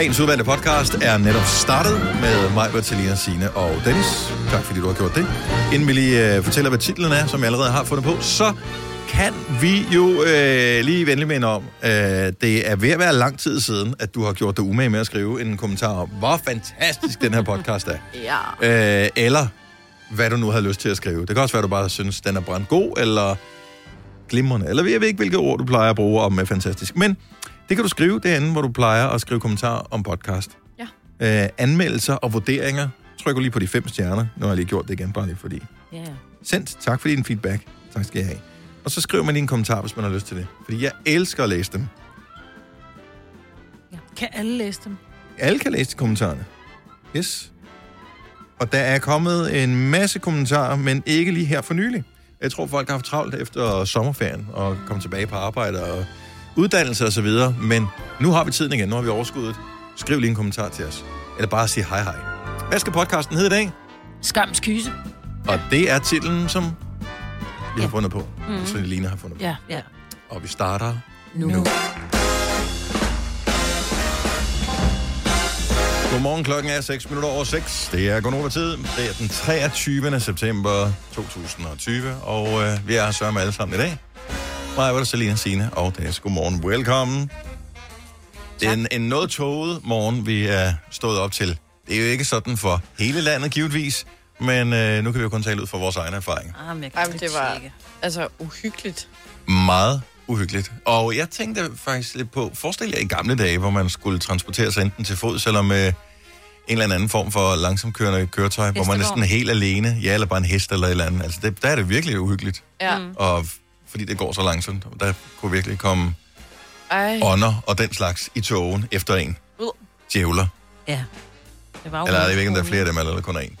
Dagens udvalgte podcast er netop startet med mig, Bertalina, Signe og Dennis. Tak fordi du har gjort det. Inden vi lige øh, fortæller, hvad titlen er, som jeg allerede har fundet på, så kan vi jo øh, lige venlig minde om, øh, det er ved at være lang tid siden, at du har gjort dig umage med at skrive en kommentar om, hvor fantastisk den her podcast er. Ja. Øh, eller hvad du nu har lyst til at skrive. Det kan også være, at du bare synes, den er brandgod, eller glimrende, eller jeg ved ikke, hvilke ord du plejer at bruge om er fantastisk. Men det kan du skrive derinde, hvor du plejer at skrive kommentarer om podcast. Ja. Øh, anmeldelser og vurderinger. Trykker lige på de fem stjerner. Nu har jeg lige gjort det igen, bare lige fordi. Ja. Sendt. Tak for din feedback. Tak skal jeg have. Og så skriver man lige en kommentar, hvis man har lyst til det. Fordi jeg elsker at læse dem. Kan alle læse dem? Alle kan læse kommentarerne. Yes. Og der er kommet en masse kommentarer, men ikke lige her for nylig. Jeg tror, folk har haft travlt efter sommerferien og kommet tilbage på arbejde og uddannelse og så videre. Men nu har vi tiden igen. Nu har vi overskuddet. Skriv lige en kommentar til os. Eller bare sig hej hej. Hvad skal podcasten hedde i dag? Skams kyse. Og det er titlen, som vi har fundet på. Mhm. Mm. Som Lina har fundet på. Ja. ja. Og vi starter Nu. nu. Godmorgen, klokken er 6 minutter over 6. Det er Gonova tid. Det er den 23. september 2020, og øh, vi er sørme alle sammen i dag. Mig, var Selina Signe, og det er godmorgen. Welcome. Det er en, en noget toget morgen, vi er stået op til. Det er jo ikke sådan for hele landet, givetvis, men øh, nu kan vi jo kun tale ud fra vores egne erfaringer. Ah, men jeg Ej, men det var altså uhyggeligt. Meget uhyggeligt. Og jeg tænkte faktisk lidt på, forestil jer i gamle dage, hvor man skulle transportere sig enten til fods eller med en eller anden form for langsamkørende køretøj, hvor man er Hestevogn. næsten helt alene. Ja, eller bare en hest eller et eller andet. Altså, det, der er det virkelig uhyggeligt. Ja. Og f- fordi det går så langsomt. Og Der kunne virkelig komme Ej. ånder og den slags i togen efter en. Uh. Djævler. Ja. Det var Eller jeg ved ikke, om der er flere af dem, eller der kun er en.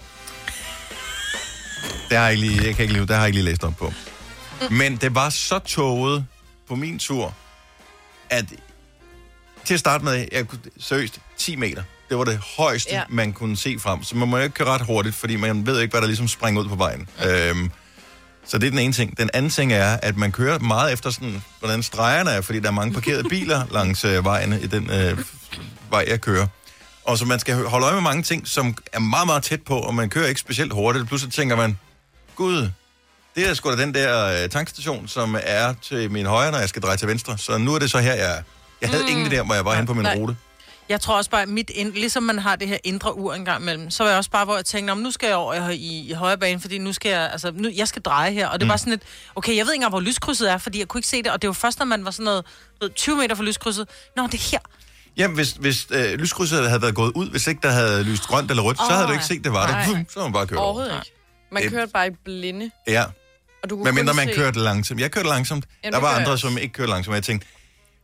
Det har jeg, ikke lige, jeg kan ikke lige, det har jeg ikke lige læst op på. Men det var så toget på min tur, at til at starte med, jeg kunne, seriøst, 10 meter. Det var det højeste, ja. Man kunne se frem. Så man må ikke køre ret hurtigt, fordi man ved ikke, hvad der ligesom springer ud på vejen. Øhm, så det er den ene ting. Den anden ting er, at man kører meget efter sådan, hvordan stregerne er, fordi der er mange parkerede biler langs øh, vejen i den øh, vej, jeg kører. Og så man skal holde øje med mange ting, som er meget, meget tæt på, og man kører ikke specielt hurtigt. Pludselig tænker man, gud, det er sgu da den der øh, tankstation, som er til min højre, når jeg skal dreje til venstre. Så nu er det så her, jeg er. Jeg havde mm. ingen der, hvor jeg var hen på min Nej. rute. Jeg tror også bare, at mit ind, ligesom man har det her indre ur en gang imellem, så var jeg også bare, hvor jeg tænkte, nu skal jeg over i, i, i højre bane, fordi nu skal jeg, altså, nu, jeg skal dreje her. Og det Mm. var sådan lidt, okay, jeg ved ikke engang, hvor lyskrydset er, fordi jeg kunne ikke se det. Og det var først, når man var sådan noget, du ved, 20 meter fra lyskrydset. Nå, det er her. Ja, hvis, hvis øh, lyskrydset havde været gået ud, hvis ikke der havde lyst grønt eller rødt, oh, så havde du ikke set, det var der. nej. Vum, så havde man bare kørt over. Overhovedet ikke. Man Det- kørte bare i blinde. Ja, Og du kunne men mindre man se... kørte langsomt. Jeg kørte langsomt. Jamen, der var jeg andre, som ikke kørte langsomt. Jeg tænkte,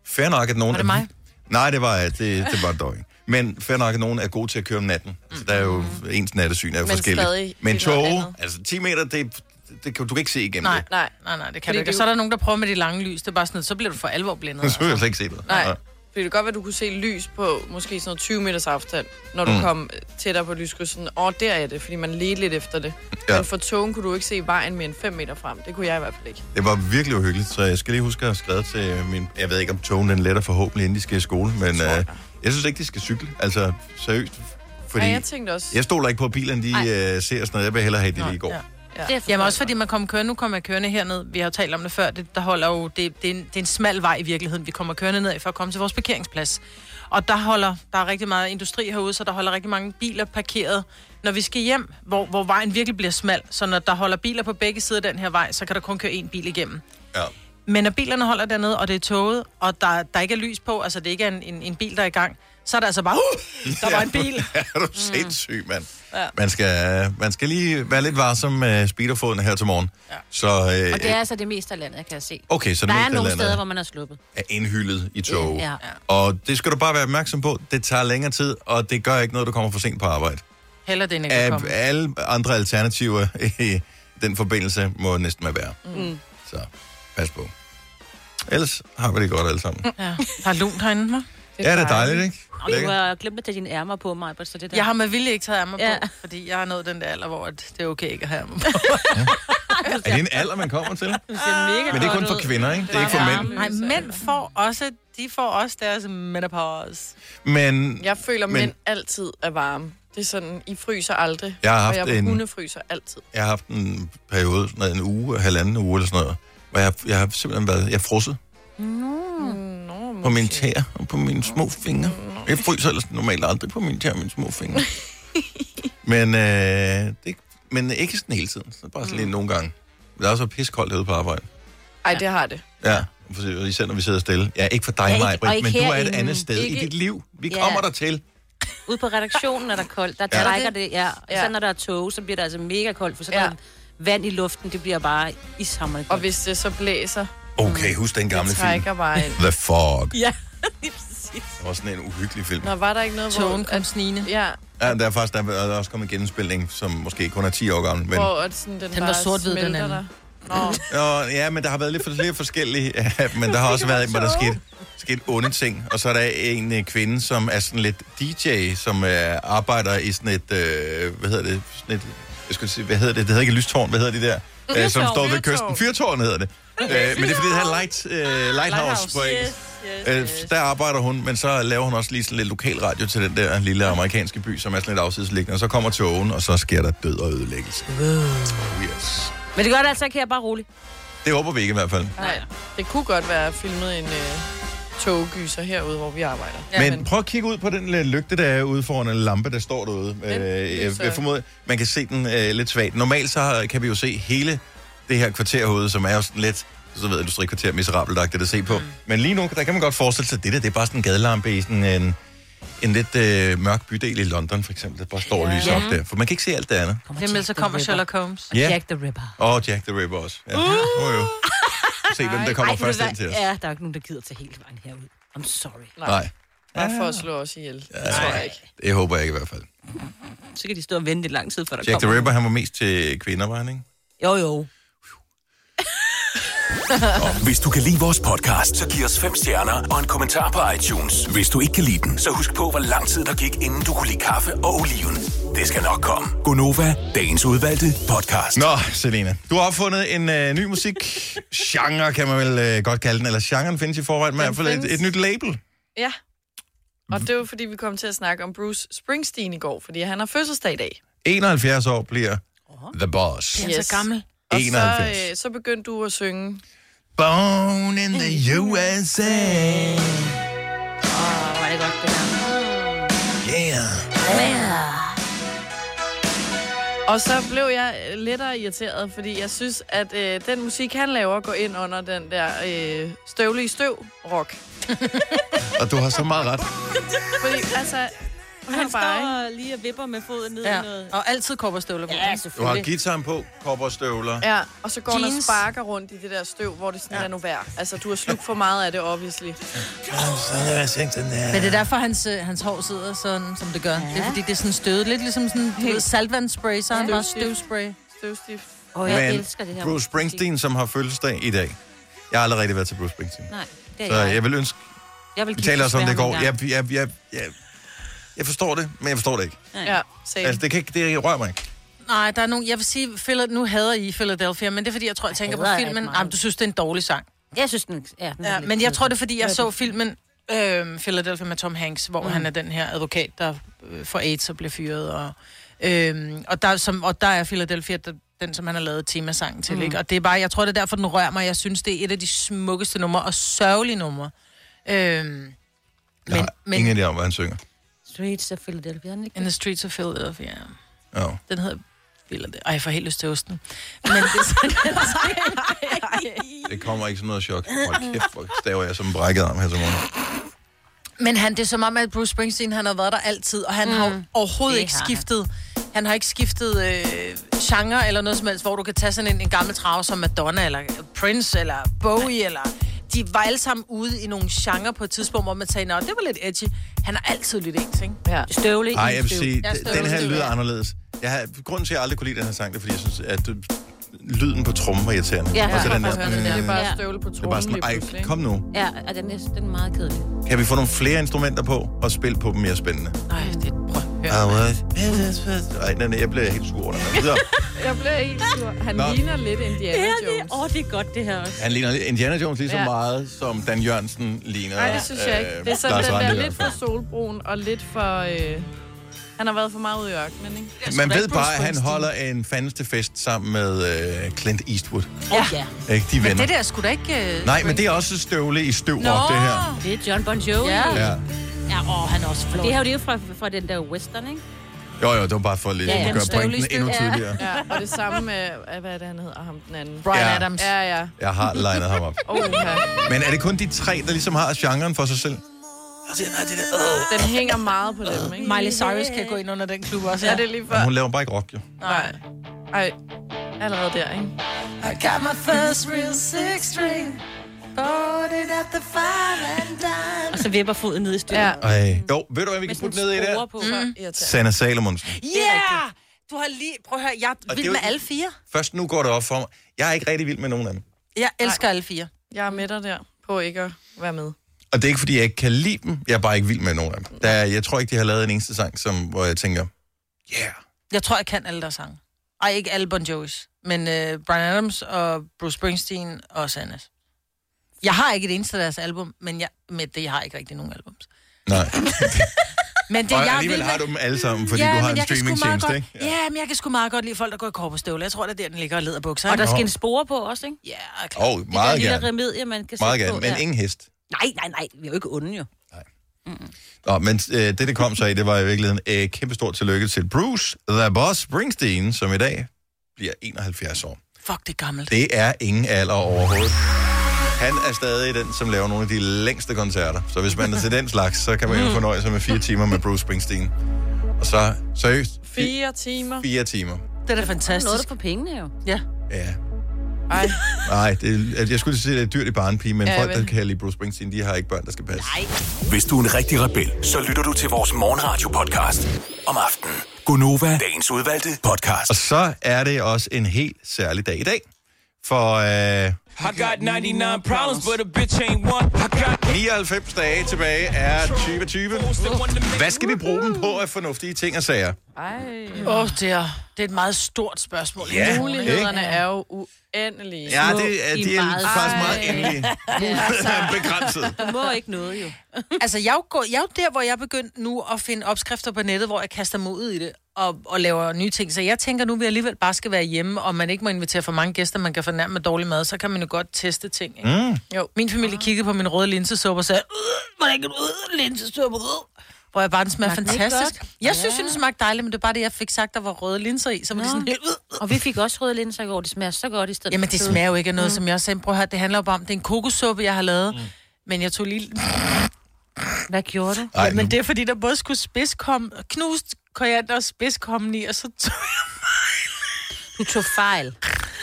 fair nok, at nogen... Var det mig? Nej, det var, det, det var ikke. Men fair nok, at nogen er gode til at køre om natten. Altså, der er jo ens nattesyn er jo Men forskelligt. stadig, Men er noget tog, andet. altså 10 meter, det, det kan, du kan ikke se igennem Nej, det. Nej, nej, nej, det kan Fordi du ikke. det Så er der nogen, der prøver med de lange lys. Det er bare sådan, så bliver du for alvor blindet. Så kan jeg slet ikke se det. nej. Fordi det kan godt være, at du kunne se lys på måske sådan noget 20 meters afstand, når du Mm. kom tættere på lyskrydsen. Åh, der er det, fordi man ledte lidt efter det. Ja. Men for togen kunne du ikke se vejen mere end 5 meter frem. Det kunne jeg i hvert fald ikke. Det var virkelig uhyggeligt, så jeg skal lige huske at have skrevet til min... Jeg ved ikke, om togen den letter forhåbentlig, inden de skal i skole, men øh, jeg synes ikke, de skal cykle. Altså, seriøst. Fordi Ja, jeg tænkte også... jeg stoler ikke på, at bilerne de, øh, ser sådan noget. Jeg vil hellere have, at de lige går. Ja. Ja. Jamen også fordi man kommer kørende, nu kommer jeg kørende herned, vi har jo talt om det før, det, der holder jo, det, det, er en, det er en smal vej i virkeligheden, vi kommer kørende ned af for at komme til vores parkeringsplads. Og der holder, der er rigtig meget industri herude, så der holder rigtig mange biler parkeret. Når vi skal hjem, hvor, hvor vejen virkelig bliver smal, så når der holder biler på begge sider af den her vej, så kan der kun køre én bil igennem. Ja. Men når bilerne holder dernede, og det er toget, og der, der ikke er lys på, altså det ikke er en, en, en bil, der er i gang, så er der altså bare, uh, der var en bil. er du sindssyg, mand. Ja. Man, skal, man skal lige være lidt varsom med speederfoden her til morgen. Ja. Så, øh, Og det er altså det meste af landet, jeg kan se. okay, så det Der er meste af nogle steder, hvor man er sluppet. er indhyllet i tog. Ja. Og det skal du bare være opmærksom på. Det tager længere tid, og det gør ikke noget, du kommer for sent på arbejde. Heller det, end ikke komme. alle andre alternativer i den forbindelse må næsten være værd. Mm. Så pas på. Ellers har vi det godt alle sammen. Ja. Der er lunt herinde, hva'? Ja, det er dejligt, ikke? Og du har glemt at tage dine ærmer på mig, så det der. Jeg har med vilje ikke taget ærmer Ja. på, fordi jeg har nået den der alder, hvor at det er okay ikke at have ærmer på. Er det en alder, man kommer til? Ser mega Men det er kun for kvinder, ikke? Det er ikke for Ja. mænd. Nej, mænd får også de får også deres menopause. Men Jeg føler, Men- men... mænd altid er varme. Det er sådan, I fryser aldrig. Jeg har og haft jeg en- fryser altid. jeg har haft en periode, sådan en uge, halvanden uge eller sådan noget, hvor jeg, jeg har simpelthen været, jeg frosset Nå, på mine tæer og på mine små fingre. Jeg fryser ellers normalt aldrig på mine tæer og mine små fingre. men, øh, det, men ikke sådan hele tiden. Så bare sådan lige nogle gange. Det er også piskoldt herude på arbejde. Ej, det har det. Ja, for- især når vi sidder stille. Ja, ikke for dig, Ja, ikke- og ikke men du er et andet sted Ikke- i dit liv. Vi Ja. kommer der til. Ude på redaktionen er der koldt. Der Ja. trækker det, ja. Og Ja. så når der er tog, så bliver det altså mega koldt, for så Ja. der vand i luften, det bliver bare ishammerende Og koldt. hvis det så blæser, Okay, husk den gamle det film. trækker bare ind. The Fog. Ja, lige præcis. Det var sådan en uhyggelig film. Nå, var der ikke noget, Togen hvor... kom snigende. Ja, Ja, der er faktisk der er også kommet en genspilning, som måske kun er 10 år gammel. Men, hvor at sådan, den, Den var sort-hvid, den anden. der. Nå, Nå, ja, men der har været lidt for, flere forskellige, ja, men der har også været, hvor der skete, skete onde ting. Og så er der en øh, kvinde, som er sådan lidt DJ, som øh, arbejder i sådan et, øh, hvad hedder det, sådan et, jeg skulle sige, hvad hedder det, det hedder ikke lystårn, hvad hedder de der? Øh, som står ved Fyrtårn. kysten. Fyrtårn hedder det. Øh, men det er fordi, det her light, øh, lighthouse på engelsk. Øh, der arbejder hun, men så laver hun også lige sådan lidt lokal radio til den der lille amerikanske by, som er sådan lidt afsidesliggende. Og så kommer togen, og så sker der død og ødelæggelse. Oh, yes. Men det gør det altså ikke her, bare roligt. Det håber vi ikke i hvert fald. nej. Det kunne godt være filmet en øh, toggyser herude, hvor vi arbejder. Ja, men prøv at kigge ud på den lille lygte, der er ude foran en lampe, der står derude. Øh, jeg, jeg formoder, man kan se den øh, lidt svagt. Normalt så kan vi jo se hele det her kvarter herude, som er jo sådan lidt, så ved industrikvarter miserabelt at se på. Mm. Men lige nu, der kan man godt forestille sig, at det der, det er bare sådan en gadelampe i sådan en, en lidt øh, mørk bydel i London, for eksempel, der bare står og lyser op der. For man kan ikke se alt det andet. Det med, så kommer Sherlock Holmes. Og Ja. Jack the Ripper. Og Jack the Ripper også. Ja. Uh! Oh, jo. Se, hvem der kommer Ej, først du ind til os. Ja, der er ikke nogen, der gider tage hele vejen herud. I'm sorry. Nej, Bare for at slå os ihjel. Det tror jeg ikke. det håber jeg ikke i hvert fald. Så kan de stå og vente lang tid, før der Jack the kommer. Ripper, han var mest til kvinder, var han ikke? Jo, jo. Hvis du kan lide vores podcast, så giv os fem stjerner og en kommentar på iTunes. Hvis du ikke kan lide den, så husk på, hvor lang tid der gik, inden du kunne lide kaffe og oliven. Det skal nok komme. Gonova, dagens udvalgte podcast. Nå, Selena, du har opfundet en øh, ny musikgenre, kan man vel øh, godt kalde den, eller genren findes i forvejen, men i hvert fald et, et nyt label. Ja. Og det var fordi, vi kom til at snakke om Bruce Springsteen i går, fordi han har fødselsdag i dag. 71 år bliver The Boss. Han er så gammel. Og 71. så, øh, så begyndte du at synge. Born in the USA. Åh, hvor er det godt, det her. Yeah. Og så blev jeg øh, lettere irriteret, fordi jeg synes, at øh, den musik, han laver, går ind under den der øh, støvlige støv-rock. Og du har så meget ret. Fordi, altså, Han han bare, står lige og vipper med foden ned Ja. i noget. Og altid kopperstøvler på. Ja, Du har selvfølgelig. guitaren på, kopperstøvler. Ja, og så går han og sparker rundt i det der støv, hvor det sådan ja. er nu værd. Altså, du har slugt for meget af det, obviously. Men det er derfor, hans, øh, hans hår sidder sådan, som det gør. Ja. Det er fordi, det er sådan stødet. Lidt ligesom sådan du ved, saltvandsspray, så han bare støvspray. Støvstift. Åh, oh, jeg Men elsker det her. Bruce musik. Springsteen, som har fødselsdag i dag. Jeg har aldrig rigtig været til Bruce Springsteen. Nej, det er Så jeg. jeg vil ønske, jeg vil vi taler også om det i går. Jeg, Jeg, jeg, jeg, jeg, forstår det, men jeg forstår det ikke. Ja, same. Altså, det, kan ikke, det rører mig ikke. Nej, der er nogen... Jeg vil sige, Phila- nu hader I Philadelphia, men det er fordi, jeg tror, jeg tænker på hader ikke filmen. meget. Jamen, du synes, det er en dårlig sang. jeg synes, den, ja, den er Ja, lidt men jeg tror, det er, fordi jeg så filmen øh, Philadelphia med Tom Hanks, hvor mm. han er den her advokat, der øh, får AIDS og bliver fyret. Og, øh, og, der, som, og der er Philadelphia der, den, som han har lavet temasangen til. Mm. Ikke? Og det er bare, jeg tror, det er derfor, den rører mig. Jeg synes, det er et af de smukkeste numre og sørgelige numre. Øh, Jeg men, har men ingen idé om, hvad han synger. Streets of Philadelphia, den ikke? In the Streets of Philadelphia. Ja. Den hedder Philadelphia. Ej, jeg får helt lyst til osten. Men det er sådan, Det kommer ikke som noget chok. Hold kæft, hvor staver jeg som en brækket arm her til morgen. Men han, det er som om, at Bruce Springsteen, han har været der altid, og han mm. har overhovedet Det ikke har han. skiftet. Han har ikke skiftet øh, genre eller noget som helst, hvor du kan tage sådan en, en gammel trav som Madonna, eller Prince, eller Bowie, eller... De var alle sammen ude i nogle genre på et tidspunkt, hvor man sagde, nå, det var lidt edgy. Han har altid lidt ens, ikke? Ja. Støvle Nej, i jeg vil sige, den her lyder anderledes. Jeg har, grunden til, at jeg aldrig kunne lide den her sang, det er, fordi jeg synes, at øh, lyden på trommen var irriterende. Ja, og så den der, det der. Det er bare støvle på det er bare sådan, ej, kom nu. Ja, og den er, den er meget kedelig. Kan vi få nogle flere instrumenter på, og spille på dem mere spændende? Nej, det prøv at høre. Ej, den, jeg bliver helt sur den. Videre. Jeg bliver helt sur. Han Nå. ligner lidt Indiana Ja, det, Jones. åh, oh, det er godt, det her også. Han ligner Indiana Jones lige så Ja. meget, som Dan Jørgensen ligner. Nej, det synes jeg ikke. Det er sådan Lars den Ranthe der i lidt hvert for solbrun og lidt for... Øh, han har været for meget ude i ørkenen, ikke? Man ved bare, at han holder en fandeste fest sammen med øh, Clint Eastwood. Ja. ja. Ikke? De Men venner. det der skulle da ikke... Uh, Nej, men det er også støvle i støv Nå! rock, det her. Det er John Bon Jovi. Ja. Ja. Ja åh, han er også flot. Det her er jo det fra, fra den der western, ikke? Jo, jo, det var bare for lidt Ja, at ja. gøre Støvle i pointen endnu Ja. tydeligere. Ja, og det samme med... øh, Hvad er det, han hedder? Ham den anden. Brian Ja. Adams. Ja, ja. Jeg har legnet ham op. Oh, ja. Men er det kun de tre, der ligesom har genren for sig selv? Altså, det Den hænger meget på dem, ikke? Miley Cyrus kan gå ind under den klub også. Ja, det er lige før. Men hun laver bare ikke rock, jo. Nej. Ej, allerede der, ikke? I got my first real six string. It at the fire and dime. Og så vipper foden ned i støvet. Ja. Ej. Jo, ved du, hvad vi kan putte ned i på. Så Mm. Sanna Salomonsen. Yeah! Du har lige... Prøv at høre, jeg er det vild med ikke- alle fire. Først nu går det op for mig. Jeg er ikke rigtig vild med nogen af dem. Jeg elsker alle fire. Jeg er med dig der på ikke at være med. Og det er ikke, fordi jeg ikke kan lide dem. Jeg er bare ikke vild med nogen af dem. Der, er- jeg tror ikke, de har lavet en eneste sang, som, hvor jeg tænker, yeah. Jeg tror, jeg kan alle deres sange. Ej, ikke alle Bon Jovis. Men uh, Brian Adams og Bruce Springsteen og Sanders. Jeg har ikke et eneste af deres album, men jeg, med det, jeg har ikke rigtig nogen albums. Nej. Men det, Og jeg er alligevel vild har du dem alle sammen, fordi ja, du har en streaming-tjeneste, ikke? ja. men jeg kan sgu meget godt lide folk, der går i korporstøvler. Jeg tror, det er der, den ligger og leder bukser. Og der skal en spore på også, ikke? Ja, klart. Åh, oh, Det meget der lille gerne. remedie, man kan Meget gerne, på. men ja. ingen hest. Nej, nej, nej. Vi er jo ikke onde, jo. Nå, men øh, det, det kom så i, det var i virkeligheden øh, kæmpestort tillykke til Bruce, The Boss Springsteen, som i dag bliver 71 år. Fuck, det er gammelt. Det er ingen alder overhovedet. Han er stadig den, som laver nogle af de længste koncerter. Så hvis man er til den slags, så kan man jo fornøje sig med fire timer med Bruce Springsteen. Og så, seriøst, fi- Fire timer. fire timer. Det er da Noget fantastisk. for pengene, jo. Ja. Ja. Ej, Nej, det, er- jeg skulle sige, at det er dyrt i barnepige, men Ja, folk, der kan lide Bruce Springsteen, de har ikke børn, der skal passe. Nej. Hvis du er en rigtig rebel, så lytter du til vores morgenradio-podcast om aftenen. Gunova, dagens udvalgte podcast. Og så er det også en helt særlig dag i dag. For øh, I got 99 problems, but a bitch ain't one. I got 99 dage tilbage er 2020. Hvad skal vi bruge dem på af fornuftige ting og sager? ej. Åh, oh, det, er, det er et meget stort spørgsmål. Ja. Mulighederne er jo uendelige. Ja, det, er, i de er meget faktisk meget endelige. Mulighederne er begrænset. Du må ikke noget, jo. Altså, jeg er, jo jeg er jo der, hvor jeg er begyndt nu at finde opskrifter på nettet, hvor jeg kaster mig ud i det og, og laver nye ting. Så jeg tænker nu, at vi alligevel bare skal være hjemme, og man ikke må invitere for mange gæster, man kan fornærme med dårlig mad, så kan man jo godt teste ting. Ikke? Mm. Jo. Min familie kiggede på min røde linsesuppe og sagde, "Øh, hvordan kan du øh, linsesuppe? Øh?" Hvor jeg bare, den smager fantastisk. Jeg synes, den smagte dejligt, men det er bare det, jeg fik sagt, der var røde linser i. Så var de Nå. sådan helt, "Øh." Og vi fik også røde linser i går. Det smager så godt i stedet Jamen, det smager jo ikke af noget, som jeg også sagde. Prøv at høre, det handler jo bare om, det er en kokossuppe, jeg har lavet. Mm. Men jeg tog lige... Hvad gjorde du? Ej, Ja, men nu- det er fordi, der både skulle spidskom, knust koriander og spidskommen i, og så tog jeg, Du tog fejl.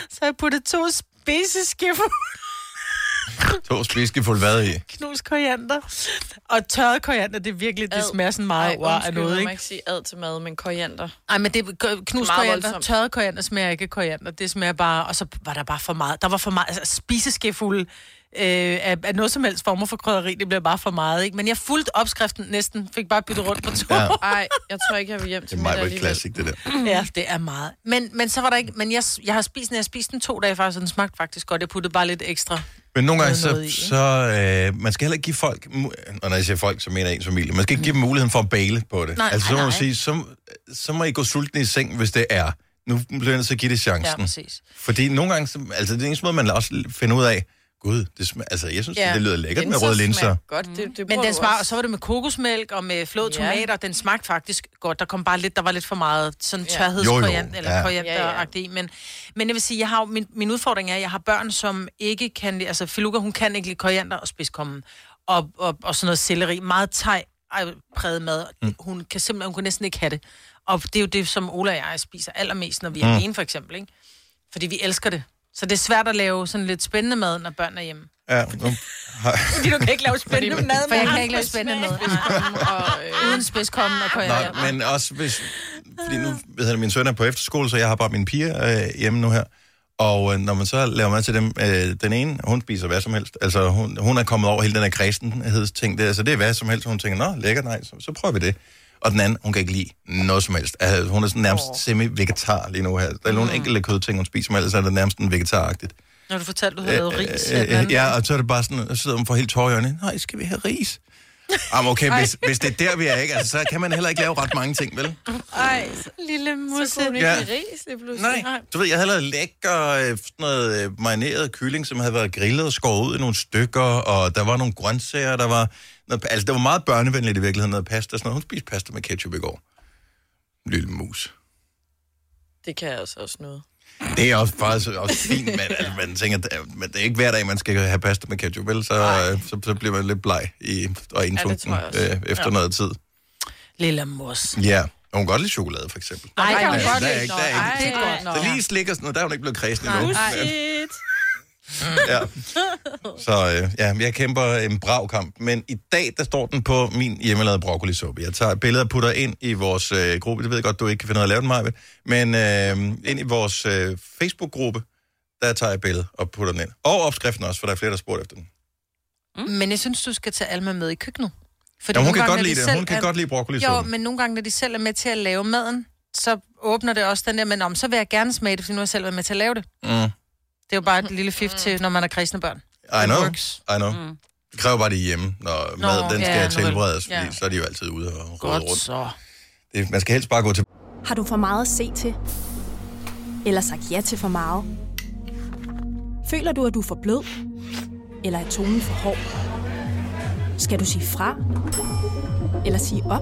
så jeg puttet to spiseskefulde To spiseskefuld hvad i? knust koriander. Og tørret koriander, det er virkelig, det Ad. smager sådan meget Ej, af noget, man må ikke? ikke sige ad til mad, men koriander. Nej, men det er k- knust Meget koriander, voldsomt. tørret koriander smager ikke koriander. Det smager bare, og så var der bare for meget. Der var for meget, altså spiseskefulde øh, af, af noget som helst former for krydderi, det blev bare for meget, ikke? Men jeg fulgte opskriften næsten, fik bare byttet rundt på to. Ja. Ja. Ej, jeg tror ikke, jeg vil hjem Det til er middag meget alligevel. klassik, det der. ja, det er meget. Men, men så var der ikke, men jeg, jeg har spist den, jeg har spist den to dage faktisk, og den smagte faktisk godt. Jeg puttede bare lidt ekstra. Men nogle gange, så, i, så øh, man skal heller ikke give folk, og når jeg siger folk, så mener jeg ens familie, man skal ikke give dem muligheden for at bale på det. Nej, altså, så nej, må man sige, så, så må I gå sulten i seng, hvis det er. Nu bliver jeg nødt til at give det Ja, chancen. præcis. Fordi nogle gange, så, altså det er eneste måde, man også finder ud af, gud, det smager, altså jeg synes, Ja. ja. det lyder lækkert med Linser røde linser. Godt, det, det Men den smag, så var det med kokosmælk og med flåede Ja. tomater. Den smagte faktisk godt. Der kom bare lidt, der var lidt for meget sådan Ja. tørhedskoriander, Jo, jo. eller Ja. korianderagtigt. Men, men jeg vil sige, jeg har, min, min udfordring er, at jeg har børn, som ikke kan lide, altså Filuka, hun kan ikke lide koriander og spidskommen. Og, og, og sådan noget selleri. Meget thai præget mad. Mm. Hun kan simpelthen, hun kan næsten ikke have det. Og det er jo det, som Ola og jeg spiser allermest, når vi er Mm. alene, for eksempel. Ikke? Fordi vi elsker det. Så det er svært at lave sådan lidt spændende mad, når børn er hjemme. Ja, nu, har, Fordi du kan ikke lave spændende mad, For jeg kan ikke lave spændende mad. og, øh, Uden spidskommen og koriander. nej, men også hvis, fordi nu, ved jeg, min søn er på efterskole, så jeg har bare mine piger øh, hjemme nu her. Og øh, når man så laver mad til dem, øh, den ene, hun spiser hvad som helst. Altså, hun, hun er kommet over hele den her kredsenhedsting der, så det er hvad som helst. Hun tænker, nå, lækkert, nej, så, så prøver vi det. Og den anden, hun kan ikke lide noget som helst. Altså, hun er sådan nærmest oh. semi-vegetar lige nu her. Der er nogle Mm. enkelte kødting, hun spiser, men ellers er det nærmest en vegetaragtigt. Når du fortalte, du havde lavet ris. Øh, øh, ja, og så er det bare sådan, så sidder hun for helt tår i øjnene. Nej, skal vi have ris? Jamen okay, hvis, hvis det er der, vi er, ikke? Altså, så kan man heller ikke lave ret mange ting, vel? Ej, Lille musse. så kunne Ja. ris lige pludselig. Nej. Du ved, jeg havde lavet lækker øh, sådan noget øh, marineret kylling, som havde været grillet og skåret ud i nogle stykker, og der var nogle grøntsager, der var... Noget, altså, det var meget børnevenligt i virkeligheden, noget pasta og sådan noget. Hun spiste pasta med ketchup i går. Lille mus. Det kan jeg altså også noget. Det er også faktisk også fint, men altså, man tænker, det- men det er ikke hver dag, man skal have pasta med ketchup, vel? Så, øh, så, så bliver man lidt bleg i, og indtunken også. øh, efter Ja. noget tid. Lille mus. Ja, og hun kan godt lide chokolade, for eksempel. Nej, Ej, kan hun nej, godt der er lide. ikke- der er ikke-. Så lige slik og sådan noget, der er hun ikke blevet kredsen endnu. Shit. Ja. Så øh, ja, jeg kæmper en brav kamp. Men i dag, der står den på min hjemmelavede broccolisuppe. Jeg tager et billede og putter ind i vores øh, gruppe. Det ved jeg godt, du ikke kan finde ud af at lave den, Maja. Men øh, ind i vores øh, Facebook-gruppe, der tager jeg et billede og putter den ind. Og opskriften også, for der er flere, der spurgte efter den. Men jeg synes, du skal tage Alma med i køkkenet. Fordi Ja, hun nogle kan gange, godt når de lide det. selv Hun kan er- godt lide Jo, broccolisuppe. men nogle gange, når de selv er med til at lave maden, så åbner det også den der, men om, så vil jeg gerne smage det, fordi nu har jeg selv været med til at lave det. Mm. Det er jo bare et lille fif til, når man er kredsende børn. I know, works. I know. Mm. Det kræver bare, det hjemme, når Nå, mad den skal ja, ja, tilberedes, Ja. fordi så er de jo altid ude og rode Godt rundt. så. Det, man skal helst bare gå til Har du for meget at se til? Eller sagt ja til for meget? Føler du, at du er for blød? Eller er tonen for hård? Skal du sige fra? Eller sige op?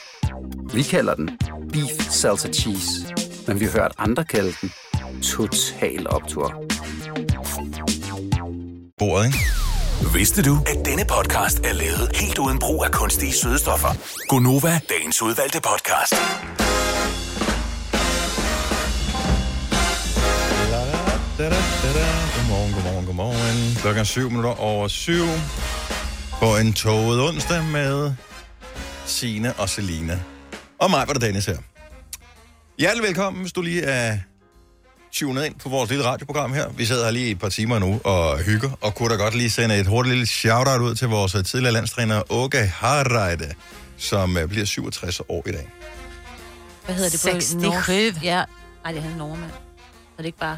Vi kalder den Beef Salsa Cheese, men vi har hørt andre kalde den Total Optor. bordet, ikke? Vidste du, at denne podcast er lavet helt uden brug af kunstige sødestoffer? Gonova, dagens udvalgte podcast. Godmorgen, godmorgen, godmorgen. Klokken er syv minutter over syv. På en toget onsdag med Sine og Selina. Og mig var det Dennis her. Hjertelig velkommen, hvis du lige er tunet ind på vores lille radioprogram her. Vi sidder her lige et par timer nu og hygger, og kunne da godt lige sende et hurtigt lille shout-out ud til vores tidligere landstræner Åke Harreide, som øh, bliver 67 år i dag. Hvad hedder det på 67. norsk? Ja. Nej, det er han nordmand. Er det ikke bare...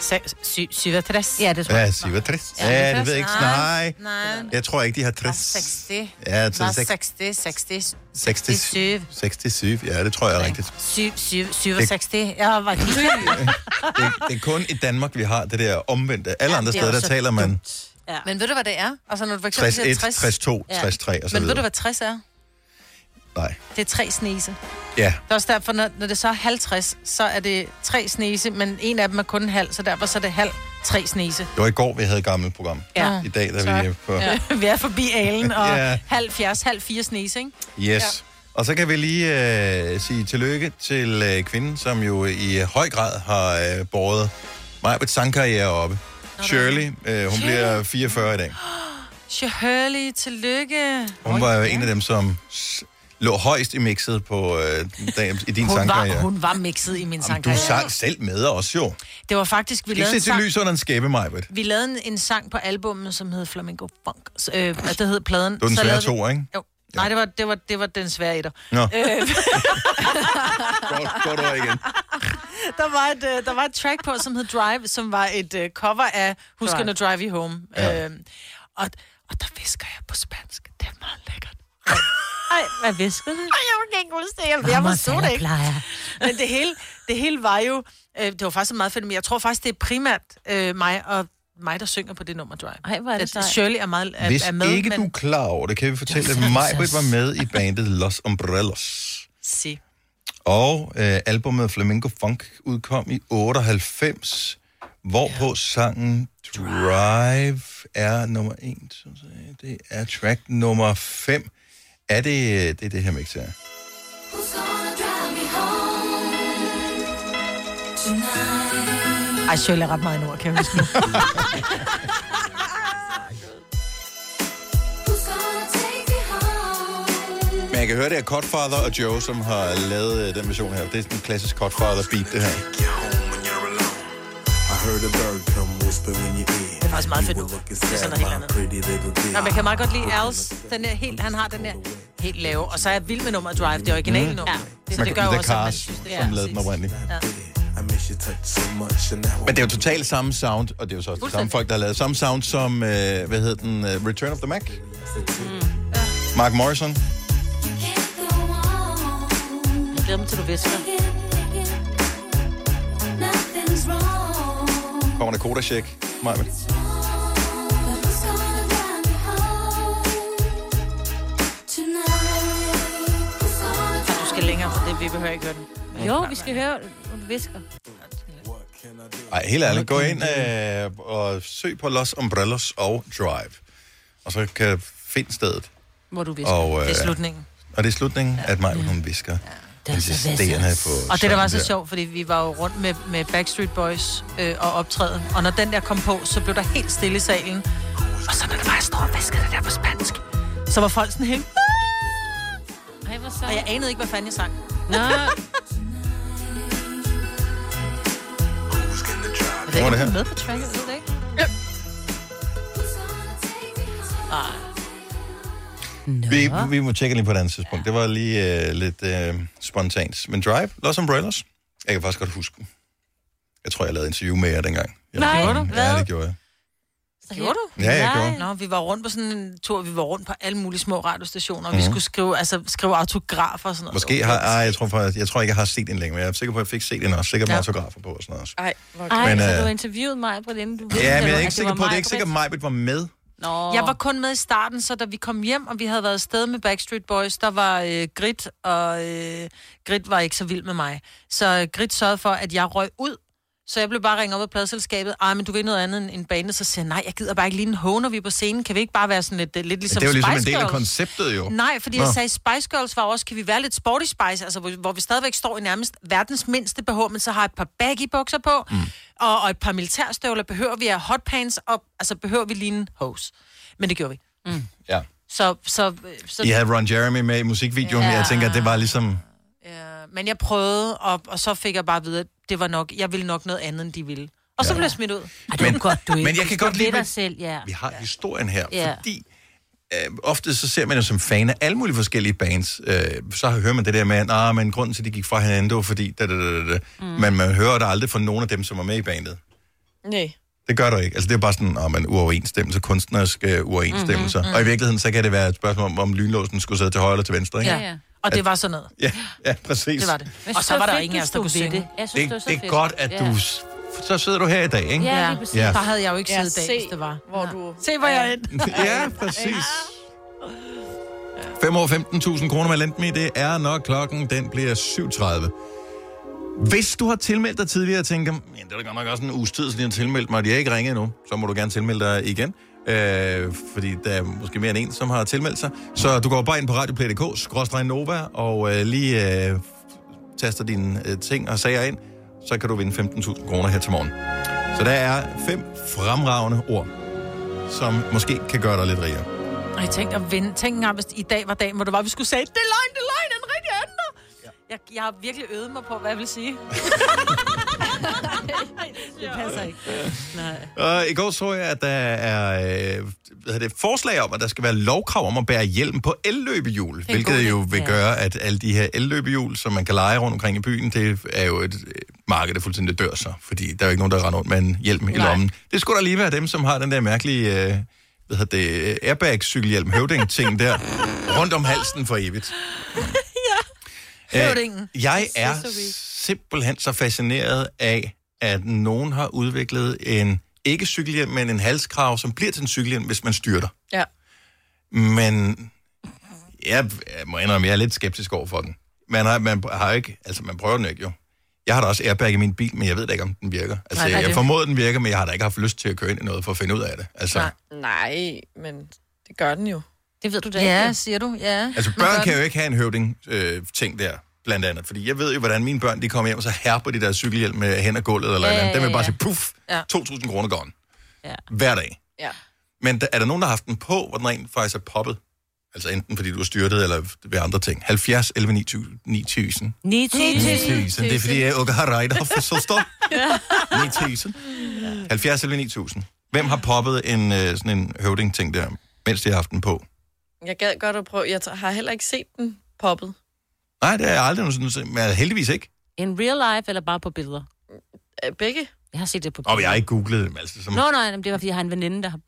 67. Ja, det tror Ja, jeg. 67. Ja, Ja, det det ved jeg ikke. Nej, Nej. jeg tror ikke, de har Var 60. 60. Ja, til Var 60. 60, 60, 67. 67, ja, det tror jeg er rigtigt. 7, 7, 67. Jeg var helt Det, det er kun i Danmark, vi har det der omvendte. Alle andre det er steder, der taler man Ja. Men ved du, hvad det er? Altså, når du for eksempel 61, siger 60... 60, 2, Ja. 60, 3 og så Men ved du, videre. hvad 60 er? Nej. Det er tre snese. Ja, Det er også derfor, når, når det så er 50, så er det tre snese, men en af dem er kun en halv, så derfor så er det halv tre snese. det var i går, vi havde et gammelt program. Ja. I dag, der Så- er vi på... Ja. vi er forbi alen, og Ja. ja. halv fjers, halv fire snese, ikke? Yes. Og så kan vi lige øh, sige tillykke til øh, kvinden, som jo i høj grad har øh, båret mig på sangkarriere oppe. Shirley, øh, hun bliver 44 i dag. Shirley, tillykke. Hun var jo en af dem, som lå højst i mixet på øh, dag, i din Hun var, sangkarriere. hun var mixet i min Jamen, du sangkarriere. sang selv med os jo. Det var faktisk, vi Ikke lavede en sang, lys under en skæbe, Majbet. vi lavede en, en sang på albummet, som hed Flamingo Funk. Så, Øh, det hed pladen. Det var den Så svære to, ikke? Jo. Nej, det var, det, var, det var den svære etter. Nå, Øh, godt, godt igen. der, var et, øh, der var et track på, som hed Drive, som var et øh, cover af Who's Gonna Drive You Home. Ja. Ja. Øh, og, og der visker jeg på spansk. Det er meget lækkert. Ej, Hvad visker det? Jeg kan ikke huske det. Jeg, jeg forstod det ikke. Men det hele, det hele var jo... Øh, det var faktisk meget fedt, men jeg tror faktisk, det er primært øh, mig og mig, der synger på det nummer, Drive. Ej, hvor er det sejt. Shirley er, meget, er, Hvis er med, ikke men... du er klar over det, kan vi fortælle, at Majbrit var med i bandet Los Umbrellos. Si. Og øh, albumet Flamingo Funk udkom i 98, hvorpå sangen Drive er nummer 1. Det er track nummer 5. Er det det, er det her mix her? Ej, Shirley er ret meget i nord, kan jeg huske. Men jeg kan høre, det er Codfather og Joe, som har lavet øh, den version her. Det er sådan en klassisk Codfather beat, det her. Det er faktisk meget fedt. Det er sådan noget helt andet. Nå, men jeg kan meget godt lide Als. Den der helt, han har den der helt lave. Og så er jeg vild med nummer Drive, det originale nummer. Ja. Så Man det gør jo det er også, at man Cars, synes, det som lavede den oprindeligt. Ja. Men det er jo totalt samme sound, og det er jo så også de samme folk, der har lavet samme sound som, øh, hvad hedder den, uh, Return of the Mac? Mark Morrison. Jeg glæder mig til, du visker. Kommer der Koda-check? Majbet. Du skal længere, for det, vi behøver ikke høre den. Jo, vi skal høre, du visker. Ej, helt ærligt. Gå ind øh, og søg på Los Umbrellos og Drive. Og så kan du finde stedet. Hvor du visker. Og, Det er slutningen. Og det er slutningen, at Maja, hun visker. Ja, insisterende på Og det, der var så sangen sjovt, fordi vi var jo rundt med, med Backstreet Boys øh, og optræde. Og når den der kom på, så blev der helt stille i salen. Og så når det var, jeg står og viskede det der på spansk, så var folk sådan helt... Ej, hvor Og jeg anede ikke, hvad fanden jeg sang. Nå, Hvor er det her? med på tracket, ved du ikke? Ja. Vi, vi må tjekke lige på et andet tidspunkt. Det var lige øh, lidt øh, spontant. Men Drive, Los Umbrellas, jeg kan faktisk godt huske den. Jeg tror, jeg lavede interview med jer dengang. Jeg Nej, gjorde du? Ja, Hvad? det gjorde jeg. Gjorde du? Ja, jeg gjorde. Nå, vi var rundt på sådan en tur, vi var rundt på alle mulige små radiostationer, og Mhm. vi skulle skrive, altså, skrive autografer og sådan noget. Måske har... Ej, jeg tror, faktisk, jeg tror ikke, jeg har set den længe, men jeg er sikker på, at jeg fik set den også. Sikkert med Ja. autografer på og sådan noget også. Ej, hvor Ej, Men, så øh, du har interviewet mig på den, du Ja, men jeg er ikke sikker på, det er ikke Maj-Brit. sikkert, at Majbet var med. Nå. Jeg var kun med i starten, så da vi kom hjem, og vi havde været afsted med Backstreet Boys, der var øh, Grit, og øh, Grit var ikke så vild med mig. Så øh, Grit sørgede for, at jeg røg ud. Så jeg blev bare ringet op af pladselskabet. Ej, men du vil noget andet end en bane. Så siger jeg, nej, jeg gider bare ikke lige en hoe, når vi er på scenen. Kan vi ikke bare være sådan lidt, lidt Men ligesom det er jo ligesom en Spice del af Girls? konceptet, jo. Nej, fordi Nå. jeg sagde, Spice Girls var også, kan vi være lidt sporty spice, altså hvor, hvor vi stadigvæk står i nærmest verdens mindste behov, men så har et par baggy bukser på, mm. og, og et par militærstøvler. Behøver vi at have hotpants, og altså behøver vi lige en hose. Men det gjorde vi. Mm. Ja. Så, så, så, I havde Ron Jeremy med i musikvideoen, ja. Ja. jeg tænker, at det var ligesom... ja, men jeg prøvede, og, og så fik jeg bare at vide, at det var nok, jeg ville nok noget andet, end de ville. Og så Ja. blev jeg smidt ud. Ej, det var godt, du ikke. Men jeg kan godt lide, dig selv, ja. Vi har historien her, Ja. fordi øh, ofte så ser man jo som fan af alle mulige forskellige bands. Øh, så hører man det der med, at nah, men grunden til, at de gik fra hinanden, det var fordi... Da, da, da, da. Mm. Men man hører det aldrig fra nogen af dem, som var med i bandet. Nej. Det gør du ikke. Altså, det er bare sådan, at man uoverensstemmelse, kunstneriske uoverensstemmelser. Mm-hmm, mm. Og i virkeligheden, så kan det være et spørgsmål om, om lynlåsen skulle sidde til højre eller til venstre, ikke? Ja, ja. Og det var sådan noget. Ja, ja præcis. Det var det. Og så var der fedt, ingen af os, der kunne synge. Det, jeg synes, Det, det, det er fedt. godt, at Ja. du... Så sidder du her i dag, ikke? Ja, lige præcis. Ja. Der havde jeg jo ikke Ja, siddet i dag, se, hvis det var. hvor du... Se, hvor jeg er ind. Ja, præcis. 5 år 15.000 kroner med Lendme, det er nok klokken, den bliver 7.30. Hvis du har tilmeldt dig tidligere og tænker, ja, det er da godt nok også en uges tid, siden jeg har tilmeldt mig, og de har ikke ringet endnu, så må du gerne tilmelde dig igen. Øh, fordi der er måske mere end en, som har tilmeldt sig. Så du går bare ind på radioplay.dk, skråstrej Nova, og øh, lige øh, taster dine øh, ting og sager ind, så kan du vinde 15.000 kroner her til morgen. Så der er fem fremragende ord, som måske kan gøre dig lidt rigere. Og jeg tænkte at vinde. Tænk engang, hvis i dag var dagen, hvor det var, vi skulle sige, det er løgn, det er løgn, det er anden. Jeg, jeg har virkelig øvet mig på, hvad jeg vil sige. det passer ikke. Nej. Og i går så jeg, at der er øh, hvad hedder det, forslag om, at der skal være lovkrav om at bære hjelm på elløbehjul, hvilket jo vil gøre, at alle de her elløbehjul, som man kan lege rundt omkring i byen, det er jo et øh, marked, der fuldstændig dør så, fordi der er jo ikke nogen, der render rundt med en hjelm i Nej. lommen. Det skulle da lige være dem, som har den der mærkelige øh, hvad hedder det, airbag-cykelhjelm, høvding-ting der, rundt om halsen for evigt. Høvdingen. Jeg er simpelthen så fascineret af, at nogen har udviklet en, ikke cykelhjelm, men en halskrav, som bliver til en cykelhjelm, hvis man styrter. Ja. Men jeg, jeg må indrømme, jeg er lidt skeptisk over for den. Man har, man har ikke, altså man prøver den ikke jo. Jeg har da også airbag i min bil, men jeg ved da ikke, om den virker. Altså, Nej, Nej, jeg formoder, den virker, men jeg har da ikke haft lyst til at køre ind i noget for at finde ud af det. Altså, Nej, nej, men det gør den jo. Det ved du da Ja, ikke. siger du? Ja. altså børn kan jo ikke have en høvding-ting der, blandt andet. Fordi jeg ved jo, hvordan mine børn de kommer hjem, og så herper de der cykelhjelm med hen og gulvet, eller Ja, ja, andet. Den vil bare ja. sige, puff, Ja. 2.000 kroner gone. Ja. Hver dag. Ja. Men der, er der nogen, der har haft den på, hvor den rent faktisk er poppet? Altså enten fordi du er styrtet, eller ved andre ting. 70, 11, 9000. 9000. 9000. Det er fordi, jeg ikke har ret for så står. 9000. 70 eller 9000. Hvem har poppet en, øh, sådan en høvding-ting der, mens de har haft den på? Jeg gad godt at prøve. Jeg har heller ikke set den poppet. Nej, det er jeg aldrig nogensinde set, men heldigvis ikke. In real life, eller bare på billeder? Øh, Begge? Jeg har set det på billeder. Og jeg har ikke googlet dem, altså. Som, Nå, nej, det var, fordi jeg har en veninde, der har...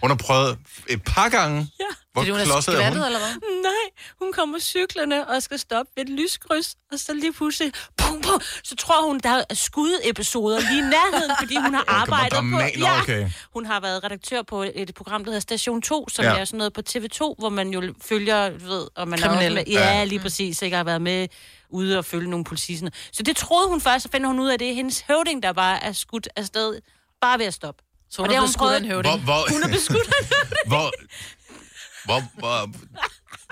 hun har prøvet et par gange. Ja. Hvor Fordi hun er klodset er hun? eller hvad? Nej, hun kommer cyklerne og skal stoppe ved et lyskryds, og så lige pludselig, pum, pum, så tror hun, der er skudepisoder lige i nærheden, fordi hun har Okay, arbejdet på... Nå, okay. Hun har været redaktør på et program, der hedder Station 2, som Ja. ja. er sådan noget på TV2, hvor man jo følger, ved, og man er Kriminelle. også med, ja, lige præcis, ikke har været med ude og følge nogle politiserne. Så det troede hun først, så finder hun ud af, at det er hendes høvding, der bare er skudt afsted, bare ved at stoppe. Så hun Og er det har hun af en prøvet- Hvor, høvding. hvor, Hun er beskudt af en høvding. hvor, hvor, hvor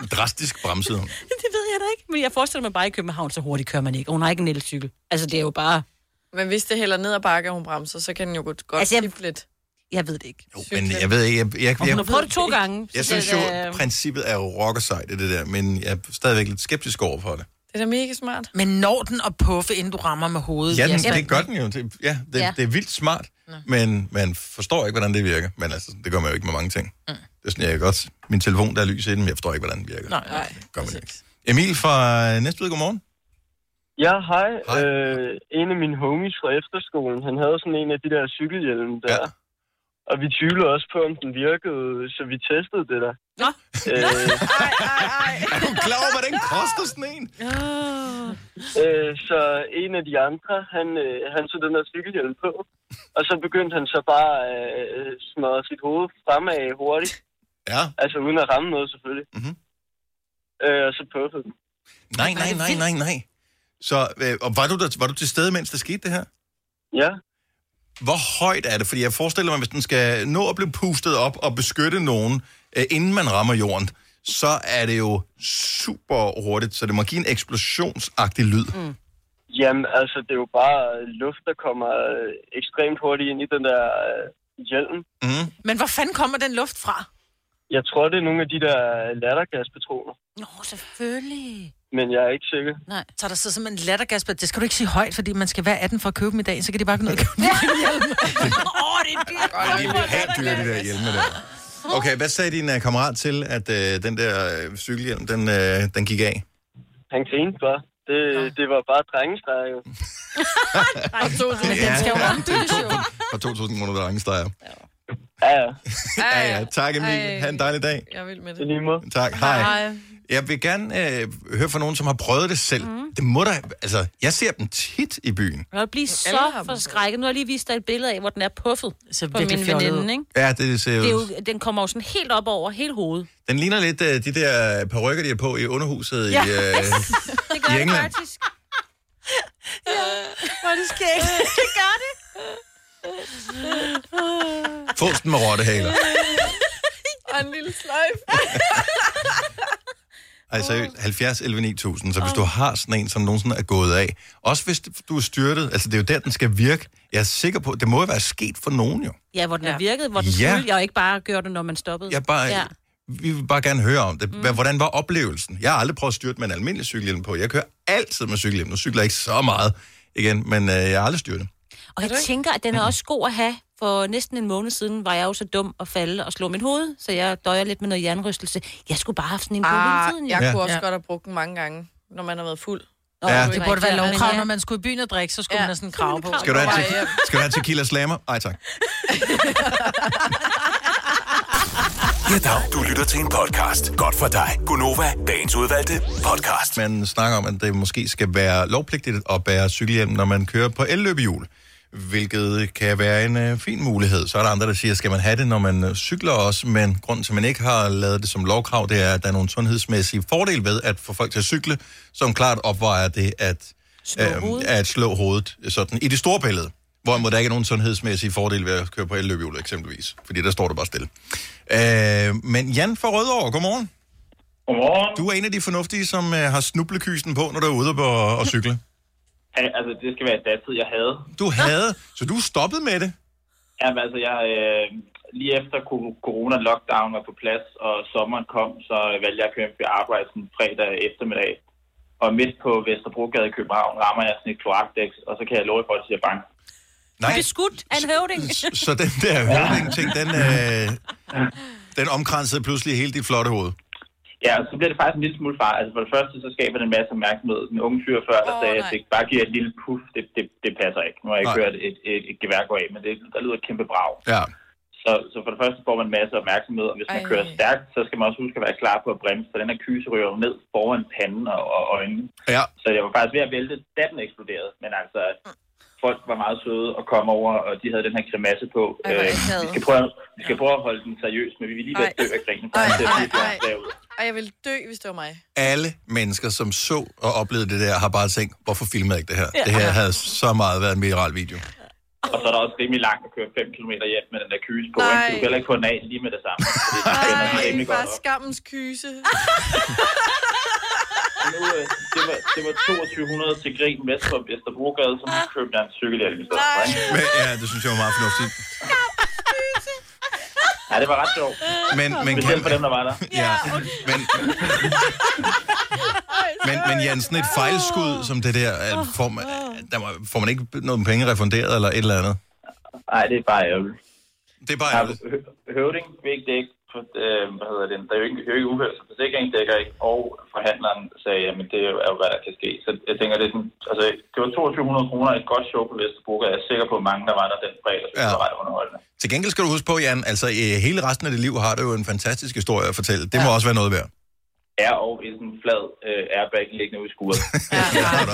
drastisk bremsede hun. Det ved jeg da ikke. Men jeg forestiller mig bare i København, så hurtigt kører man ikke. Og hun har ikke en elcykel. Altså, det er jo bare... Men hvis det hælder ned ad bakke, og hun bremser, så kan den jo godt, godt Altså, jeg- lidt. Jeg ved det ikke. Jo, men jeg ved ikke, jeg, jeg, Og jeg, hun har prøvet det to gange. jeg synes jo, at princippet er jo rocker sejt, det der, men jeg er stadigvæk lidt skeptisk over for det. Det er da mega smart. Men når den at puffe, inden du rammer med hovedet? Ja, den, det gør den jo. Det, ja, det, Ja. det er vildt smart, men man forstår ikke, hvordan det virker. Men altså, det gør man jo ikke med mange ting. Mm. Det er sådan, jeg godt... Min telefon, der er lys i den, men jeg forstår ikke, hvordan den virker. Nej, Nej, Det gør man ikke. Emil fra Næstved, godmorgen. Ja, hej. Hej. Øh, en af mine homies fra efterskolen, han havde sådan en af de der cykelhjelme der. Ja. Og vi tvivlede også på, om den virkede, så vi testede det der. Nå. Øh, Er du klar over, hvad den koster sådan en? øh, så en af de andre, han, øh, han tog den der cykelhjelm på. Og så begyndte han så bare at øh, smadre sit hoved fremad hurtigt. Ja. Altså uden at ramme noget selvfølgelig. Mhm. Øh, og så puffede den. Nej, nej, nej, nej, nej. Så øh, og var, du der, var du til stede, mens der skete det her? Ja. Hvor højt er det? Fordi jeg forestiller mig, hvis den skal nå at blive pustet op og beskytte nogen, øh, inden man rammer jorden, så er det jo super hurtigt, så det må give en eksplosionsagtig lyd. Mm. Jamen, altså, det er jo bare luft, der kommer øh, ekstremt hurtigt ind i den der øh, hjelm. Mm. Men hvor fanden kommer den luft fra? Jeg tror, det er nogle af de der lattergaspatroner, Nå, selvfølgelig. Men jeg er ikke sikker. Nej. Så der sidder simpelthen en lattergas på. Det skal du ikke sige højt, fordi man skal være 18 for at købe dem i dag, så kan de bare gå ned og købe dem. Åh, det er dyrt. De er pænt dyre, de der hjelme der. Okay, hvad sagde din uh, kammerat til, at uh, den der uh, cykelhjelm, den, uh, den gik af? Han grinede bare. Det, det var bare drengestreger jo. Men den skal jo ombygges jo. For 2.000 kroner, der er ingen streger. Ja, ja. Ja, ja. Tak, Emil. Ej. Ha' en dejlig dag. Jeg vil med det. lige måde. Tak. Hej. Hej. Jeg vil gerne øh, høre fra nogen, som har prøvet det selv. Mm. Det må da... Altså, jeg ser dem tit i byen. Jeg vil blive Alle har så forskrækket. Nu har jeg lige vist dig et billede af, hvor den er puffet Så på virkelig min veninde, ikke? Ja, det ser Det er jo... den kommer jo sådan helt op over hele hovedet. Den ligner lidt uh, de der perukker, de er på i underhuset Ja. i, uh, Det gør I det England. faktisk. Hvor er det skægt. Det gør det. Fosten med rottehaler. Og en lille sløjf. Altså 70 11 9000, så hvis du har sådan en, som nogensinde er gået af, også hvis du er styrtet, altså det er jo der, den skal virke. Jeg er sikker på, det må jo være sket for nogen jo. Ja, hvor den Ja. virket, hvor den Ja. skulle. Jeg ikke bare gøre det, når man stoppede. Jeg bare, ja. Ja. Vi vil bare gerne høre om det. Mm. Hvordan var oplevelsen? Jeg har aldrig prøvet at styrte med en almindelig cykelhjelm på. Jeg kører altid med cykelhjelm. Nu cykler jeg ikke så meget igen, men øh, jeg har aldrig styrtet. Og jeg tænker, at den er også god at have. For næsten en måned siden var jeg jo så dum at falde og slå mit hoved, så jeg døjer lidt med noget jernrystelse. Jeg skulle bare have haft sådan en Ah, tiden. jeg Ja. kunne også Ja. godt have brugt den mange gange, når man har været fuld. Nå, Ja. Det burde ikke være lovkrav, ja. når man skulle i byen og drikke, så skulle Ja. man have sådan en krav på. Skal du have, te- skal du have tequila slammer? Ej tak. Ja, dag. Du lytter til en podcast. Godt for dig. Gunova, dagens udvalgte podcast. Man snakker om, at det måske skal være lovpligtigt at bære cykelhjelm, når man kører på elløbehjul, hvilket kan være en øh, fin mulighed. Så er der andre, der siger, skal man have det, når man øh, cykler også, men grunden til, at man ikke har lavet det som lovkrav, det er, at der er nogle sundhedsmæssige fordele ved at få folk til at cykle, som klart opvejer det at, Slå hovedet. at slå hovedet sådan, i det store billede. Hvorimod der ikke er nogen sundhedsmæssige fordele ved at køre på elløbehjul eksempelvis, fordi der står det bare stille. Øh, men Jan fra Rødovre, godmorgen. Godmorgen. Du er en af de fornuftige, som øh, har snublekysen på, når du er ude på at cykle. Ja, altså, det skal være datid, jeg havde. Du havde, så du stoppede med det? Jamen, altså, jeg, øh, lige efter co- corona-lockdown var på plads, og sommeren kom, så valgte jeg at køre på arbejde sådan fredag eftermiddag. Og midt på Vesterbrogade i København rammer jeg sådan et kloakdæks, og så kan jeg love for, at det siger bang. Nej. Du er skudt af en høvding. Så den der høvding-ting, den, øh, den omkransede pludselig hele dit flotte hoved. Ja, og så bliver det faktisk en lille smule far. Altså for det første, så skaber det en masse opmærksomhed. Den unge fyr før, der Åh, sagde, at nej. det bare giver et lille puff, det, det, det passer ikke. Nu har jeg ikke Nej. hørt et, et, et gevær gå af, men det, der lyder et kæmpe brag. Ja. Så, så for det første får man en masse opmærksomhed, og hvis man Ej. kører stærkt, så skal man også huske at være klar på at bremse, for den her kyse ryger ned foran panden og, og øjnene. Ja. Så jeg var faktisk ved at vælte, da den eksploderede. Men altså, folk var meget søde og kom over, og de havde den her grimasse på. Ej, Øh, vi, skal prøve, vi skal prøve at holde den seriøs, men vi vil lige være dø af grinen. Ej, ej, ej. Og jeg ville dø, hvis det var mig. Alle mennesker, som så og oplevede det der, har bare tænkt, hvorfor filmede jeg ikke det her? Det her havde så meget været en viral video. Og så er der også rimelig langt at køre 5 km hjem med den der kyse på. Nej. Du kan heller ikke få den af lige med det samme. Nej, bare skammens kyse. Nu, øh, det, var, det var 2200 til grin vest for Vesterbrogade, så nu købte jeg en cykelhjelm i stedet for. ikke? Men, ja, det synes jeg var meget fornuftigt. Ja, det var ret sjovt. Men, men, kan, for dem, der var der. ja, men, men, men Jan, sådan et fejlskud som det der, øh, får man, der må, får man ikke noget penge refunderet eller et eller andet? Nej, det er bare ærgerligt. Det er bare ærgerligt. hø- høvding vil ikke dække, for, øh, hvad hedder det, der er jo ikke, jo ikke uheld, så forsikringen dækker ikke, og forhandleren sagde, jamen det er jo, er hvad der kan ske. Så jeg tænker, det er sådan, altså, det var 2200 kroner et godt show på Vesterbro, og jeg er sikker på, at mange, der var der den fredag, så Ja. var ret underholdende. Til gengæld skal du huske på, Jan, altså i hele resten af dit liv har du jo en fantastisk historie at fortælle. Det må også være noget værd. Er og i sådan en flad øh, airbag liggende ude i skuret.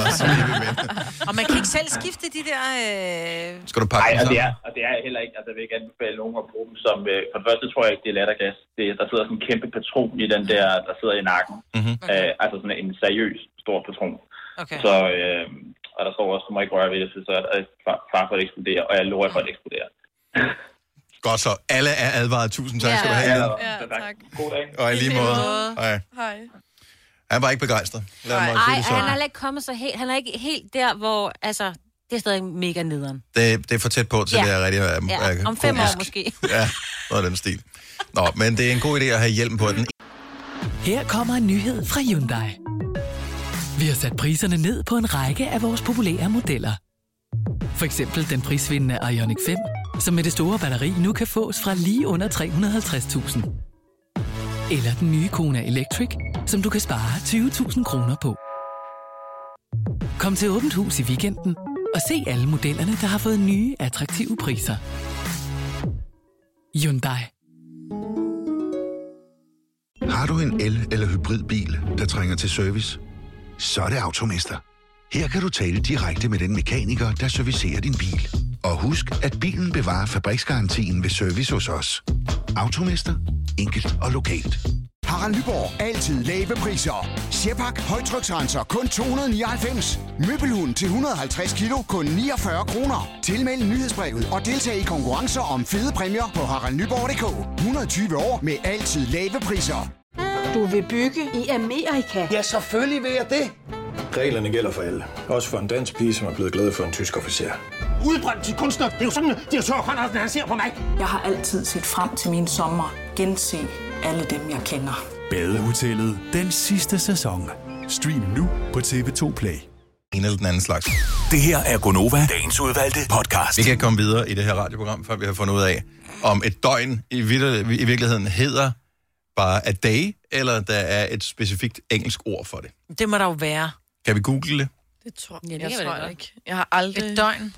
Og man kan ikke selv skifte de der... Øh... Skal du pakke Nej, og det, er, og det er heller ikke, altså jeg vil ikke anbefale nogen at bruge dem som, øh, for det første tror jeg ikke, det er lattergas. Det, der sidder sådan en kæmpe patron i den der, der sidder i nakken. Mhm. Okay. Øh, altså sådan en seriøs stor patron. Okay. Så, øh, og der står også, du må ikke røre ved det, så er far for at eksplodere, og jeg lover for at eksplodere. Godt så. Alle er advaret. Tusind tak skal du have, Jan. Ja, tak. God dag. Og i lige måde. Hej. Hej. Han var ikke begejstret. Lad mig sige Ej, det han er ikke kommet så helt... Han er ikke helt der, hvor... Altså, det er stadig mega nederen. Det, det er for tæt på til Ja. det er rigtig er, Ja, er om fem komisk. år måske. Ja, noget af den stil. Nå, men det er en god idé at have hjelm på den. Her kommer en nyhed fra Hyundai. Vi har sat priserne ned på en række af vores populære modeller. For eksempel den prisvindende Ioniq 5, som med det store batteri nu kan fås fra lige under 350.000. Eller den nye Kona Electric, som du kan spare 20.000 kroner på. Kom til Åbent Hus i weekenden og se alle modellerne, der har fået nye, attraktive priser. Hyundai. Har du en el- eller hybridbil, der trænger til service? Så er det Automester. Her kan du tale direkte med den mekaniker, der servicerer din bil. Og husk, at bilen bevarer fabriksgarantien ved service hos os. Automester. Enkelt og lokalt. Harald Nyborg. Altid lave priser. Sjehpak. Højtryksrenser. Kun 299. Møbelhund til 150 kilo. Kun 49 kroner. Tilmeld nyhedsbrevet og deltag i konkurrencer om fede præmier på haraldnyborg.dk. 120 år med altid lave priser. Du vil bygge i Amerika? Ja, selvfølgelig vil jeg det. Reglerne gælder for alle. Også for en dansk pige, som er blevet glad for en tysk officer. Udbrændt til kunstner. Det er jo sådan, har tørt, han ser på mig. Jeg har altid set frem til min sommer. Gense alle dem, jeg kender. Badehotellet den sidste sæson. Stream nu på TV2 Play. En eller den anden slags. Det her er Gonova, dagens udvalgte podcast. Vi kan komme videre i det her radioprogram, før vi har fundet ud af, om et døgn i, vir- i virkeligheden hedder bare a day, eller der er et specifikt engelsk ord for det. Det må der jo være. Kan vi google det? Det tror Ja, jeg, det jeg da tror jeg ikke. Jeg har aldrig Et døgn.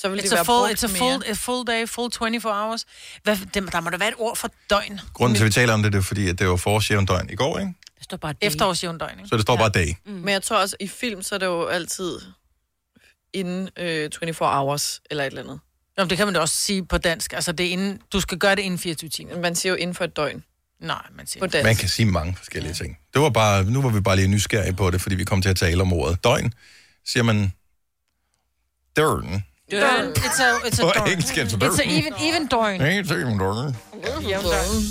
Så vil de it's a være full, brugt it's a mere. full, a full day, full 24 hours. Hvad, det, der må da være et ord for døgn. Grunden til, at vi taler om det, det er fordi, at det var forårsjævndøgn i går, ikke? Det står bare Efterårsjævndøgn, ikke? Så det står bare dag. Mm. Men jeg tror også, i film, så er det jo altid inden øh, 24 hours, eller et eller andet. Nå, men det kan man da også sige på dansk. Altså, det er inden, du skal gøre det inden 24 timer. Man siger jo inden for et døgn. Nej, man siger På dansk. Man kan sige mange forskellige ting. Det var bare, nu var vi bare lige nysgerrige på det, fordi vi kom til at tale om ordet døgn. Siger man dørn. Døgn. It's a, it's a På døgn. engelsk er det It's døgn. a even, even døgn. Nej, det er ikke en dørn. Jævndøgn.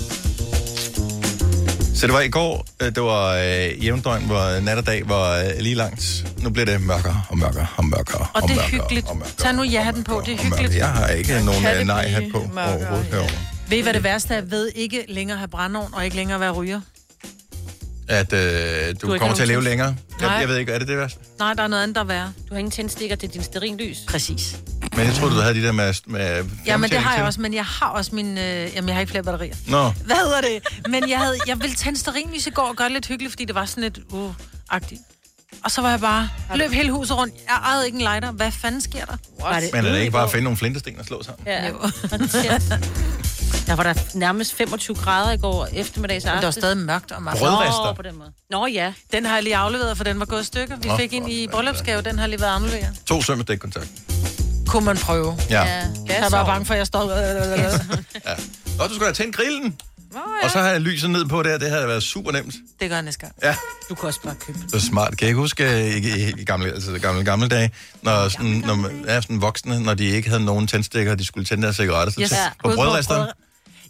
Så det var i går, øh, det var øh, jævndøgn, hvor nat og dag var øh, lige langt. Nu bliver det mørkere og mørkere og mørkere Og det er mørkere hyggeligt. og mørkere. Tag nu ja-hatten på, det er hyggeligt. Jeg har ikke nogen Kan øh, det nej-hat blive på mørkere? overhovedet herovre. Ved I, hvad det værste er? Ved ikke længere have brændeovn, og ikke længere være ryger. At øh, du, ikke kommer til at leve længere. Jeg, Nej. jeg ved ikke, er det det værste? Nej, der er noget andet, der er værre. Du har ingen tændstikker til din sterinlys. Præcis. Men jeg troede, du havde de der med, med Ja, men det har jeg også, men jeg har også min... Øh, jamen, jeg har ikke flere batterier. Nå, Hvad hedder det? Men jeg, havde, jeg ville tænde stearinlys i går og gøre det lidt hyggeligt, fordi det var sådan lidt uh-agtigt. Og så var jeg bare... Løb hele huset rundt. Jeg ejede ikke en lighter. Hvad fanden sker der? Var det men er det ikke bare at finde nogle flintesten og slå sammen? Ja. Der var der nærmest 25 grader i går eftermiddags Men det var stadig mørkt om aftenen. Brødrester. Nå, på den måde. Nå ja. Den har jeg lige afleveret, for den var gået i stykker. Vi Nå, fik ind i bryllupsgave, den har lige været afleveret. To søm med stikkontakt. Kunne man prøve. Ja. Jeg var bange for, at jeg stod... ja. Og du skulle have tændt grillen. Nå, Og så har jeg lyset ned på der. Det havde været super nemt. Det gør jeg næste gang. Ja. Du kan også bare købe Det er smart. Kan jeg ikke huske øh, i, i, i gamle, altså gamle, gamle dage, når, sådan, når man er sådan voksne, når de ikke havde nogen tændstikker, og de skulle tænde deres cigaretter, så Yes. Ja. på brødresteren.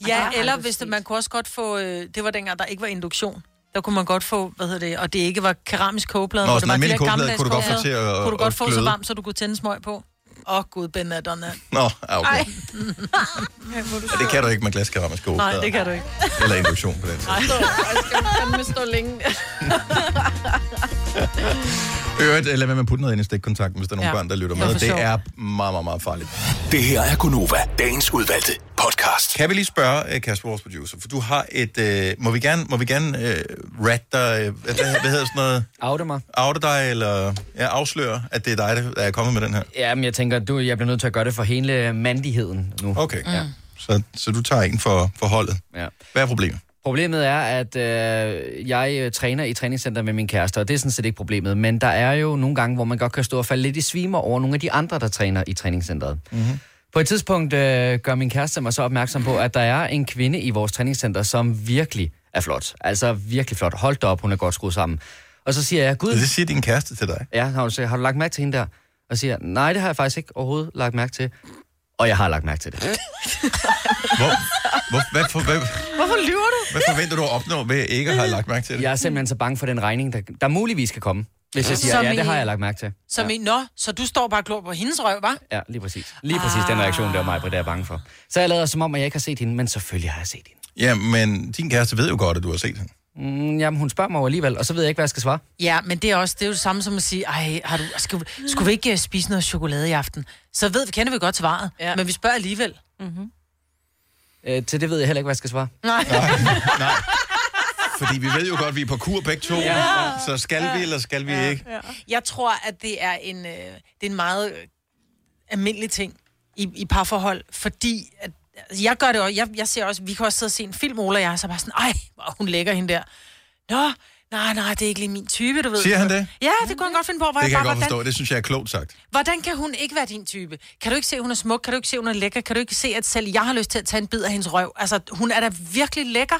Ja, Ah, eller hvis det, man kunne også godt få... Øh, det var dengang, der ikke var induktion. Der kunne man godt få, hvad hedder det, og det ikke var keramisk kogeplade. Nå, sådan en almindelig kogeplade kunne du godt få til at-. Kunne du godt få så varmt, så du kunne tænde smøg på. Åh, oh, gud, Ben er done. Nå, ja, okay. Ej. Ja, det kan du ikke med glaskeramisk kogeplader. Nej, det kan du ikke. Eller induktion på den. Stå, jeg skal fandme stå længe. Øvrigt, lad være med at putte noget ind i stikkontakten, hvis der er nogle Ja. børn, der lytter med. Det er meget, meget, meget farligt. Det her er Gunova, dagens udvalgte podcast. Kan vi lige spørge, øh, Kasper, vores producer, for du har et... Øh, må vi gerne, må vi gerne øh, rat dig, øh, hvad, hvad hedder sådan noget? Oute mig. Oute dig, eller ja, afsløre, at det er dig, der er kommet med den her? Ja, men jeg tænker, du, jeg bliver nødt til at gøre det for hele mandigheden nu. Okay. Ja. Så, så du tager en for, for holdet. Ja. Hvad er problemet? Problemet er, at øh, jeg øh, træner i træningscenter med min kæreste, og det er sådan set ikke problemet. Men der er jo nogle gange, hvor man godt kan stå og falde lidt i svimer over nogle af de andre, der træner i træningscenteret. Mm-hmm. På et tidspunkt øh, gør min kæreste mig så opmærksom på, at der er en kvinde i vores træningscenter, som virkelig er flot. Altså virkelig flot. Hold da op, hun er godt skruet sammen. Og så siger jeg, gud... Det siger din kæreste til dig? Ja, har du, har du lagt mærke til hende der? Og siger, nej, det har jeg faktisk ikke overhovedet lagt mærke til. Og jeg har lagt mærke til det. Hvor, hvor, hvad, for, hvad, Hvorfor lyver du? hvad forventer du at opnå ved ikke at have lagt mærke til det? Jeg er simpelthen så bange for den regning, der, der muligvis kan komme. Hvis jeg siger, Som ja, i- det har jeg lagt mærke til. Som ja. i, nå, så du står bare og glor på hendes røv, hva'? Ja, lige præcis. Lige præcis den reaktion, der var mig på, det er jeg bange for. Så jeg lader som om, at jeg ikke har set hende, men selvfølgelig har jeg set hende. Ja, men din kæreste ved jo godt, at du har set hende. Mm, jamen, hun spørger mig alligevel, og så ved jeg ikke, hvad jeg skal svare. Ja, men det er også det er jo det samme som at sige, ej, har du, skal, skulle vi ikke øh, spise noget chokolade i aften? Så ved, kender vi godt svaret, ja. men vi spørger alligevel. Mm-hmm. Øh, til det ved jeg heller ikke, hvad jeg skal svare. Nej. Nej. Fordi vi ved jo godt, at vi er på kur begge to. Ja. Ja. Så skal vi, eller skal vi ikke? Ja. Jeg tror, at det er en, øh, det er en meget øh, almindelig ting i, i parforhold, fordi at, jeg gør det også, jeg, jeg ser også, vi kan også sidde og se en film, Ola og jeg, så bare sådan, ej, hvor hun lægger hende der. Nå, nej, nej, det er ikke lige min type, du ved. Siger han det? Ja, det kunne han godt finde på. Hvor Det kan jeg bare, godt forstå. Det synes jeg er klogt sagt. Hvordan kan hun ikke være din type? Kan du ikke se, at hun er smuk? Kan du ikke se, at hun er lækker? Kan du ikke se, at selv jeg har lyst til at tage en bid af hendes røv? Altså, hun er da virkelig lækker.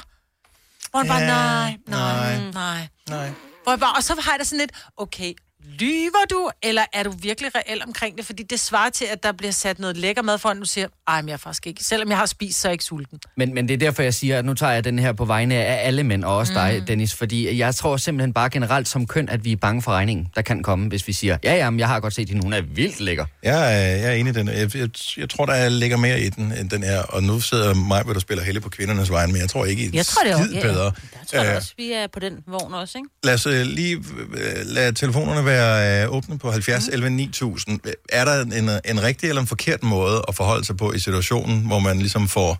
Hvor han bare, Ja, nej, nej, nej. nej. Nej. Hvor jeg bare, og så har jeg da sådan lidt, okay, lyver du, eller er du virkelig reel omkring det? Fordi det svarer til, at der bliver sat noget lækker mad foran, du siger, ej, men jeg er faktisk ikke. Selvom jeg har spist, så er jeg ikke sulten. Men, men det er derfor, jeg siger, at nu tager jeg den her på vegne af alle mænd, og også dig, Mm. Dennis. Fordi jeg tror simpelthen bare generelt som køn, at vi er bange for regningen, der kan komme, hvis vi siger, ja, ja, men jeg har godt set hende, hun er vildt lækker. Jeg er, jeg er enig i den. Jeg, jeg, jeg tror, der ligger mere i den, end den her. Og nu sidder mig, hvor der spiller helle på kvindernes vejen, men jeg tror ikke, i Jeg tror, det er skid ja, bedre. Der tror jeg Øh, også, vi er på den vogn også, ikke? Lad os øh, lige øh, lade telefonerne være øh, åbne på 70 Mhm. 11 9000. Er der en, en rigtig eller en forkert måde at forholde sig på i situationen, hvor man ligesom får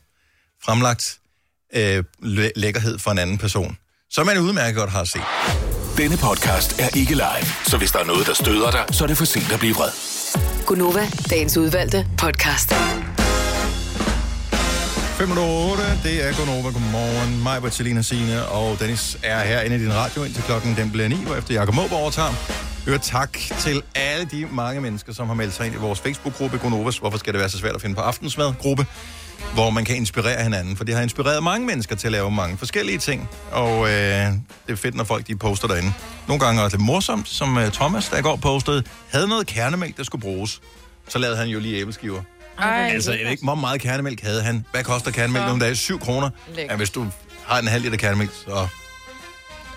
fremlagt øh, læ- lækkerhed for en anden person, som man udmærket godt har set? Denne podcast er ikke live, så hvis der er noget, der støder dig, så er det for sent at blive vred. Gunova, dagens udvalgte podcast. 5 8, det er Gunova. Godmorgen. Mig, Bertilina Signe og Dennis er her inde i din radio indtil klokken den bliver 9, efter Jakob Måb overtager. Hør tak til alle de mange mennesker, som har meldt sig ind i vores Facebook-gruppe Gonovas. Hvorfor skal det være så svært at finde på aftensmad-gruppe? Hvor man kan inspirere hinanden, for det har inspireret mange mennesker til at lave mange forskellige ting. Og øh, det er fedt, når folk de poster derinde. Nogle gange er det lidt morsomt, som øh, Thomas, der i går postede, havde noget kernemælk, der skulle bruges. Så lavede han jo lige æbleskiver. Ej, altså, jeg ved ikke, hvor meget kernemælk havde han. Hvad koster kernemælk nogle dage? 7 kroner. Ja, hvis du har en halv liter kernemælk, så...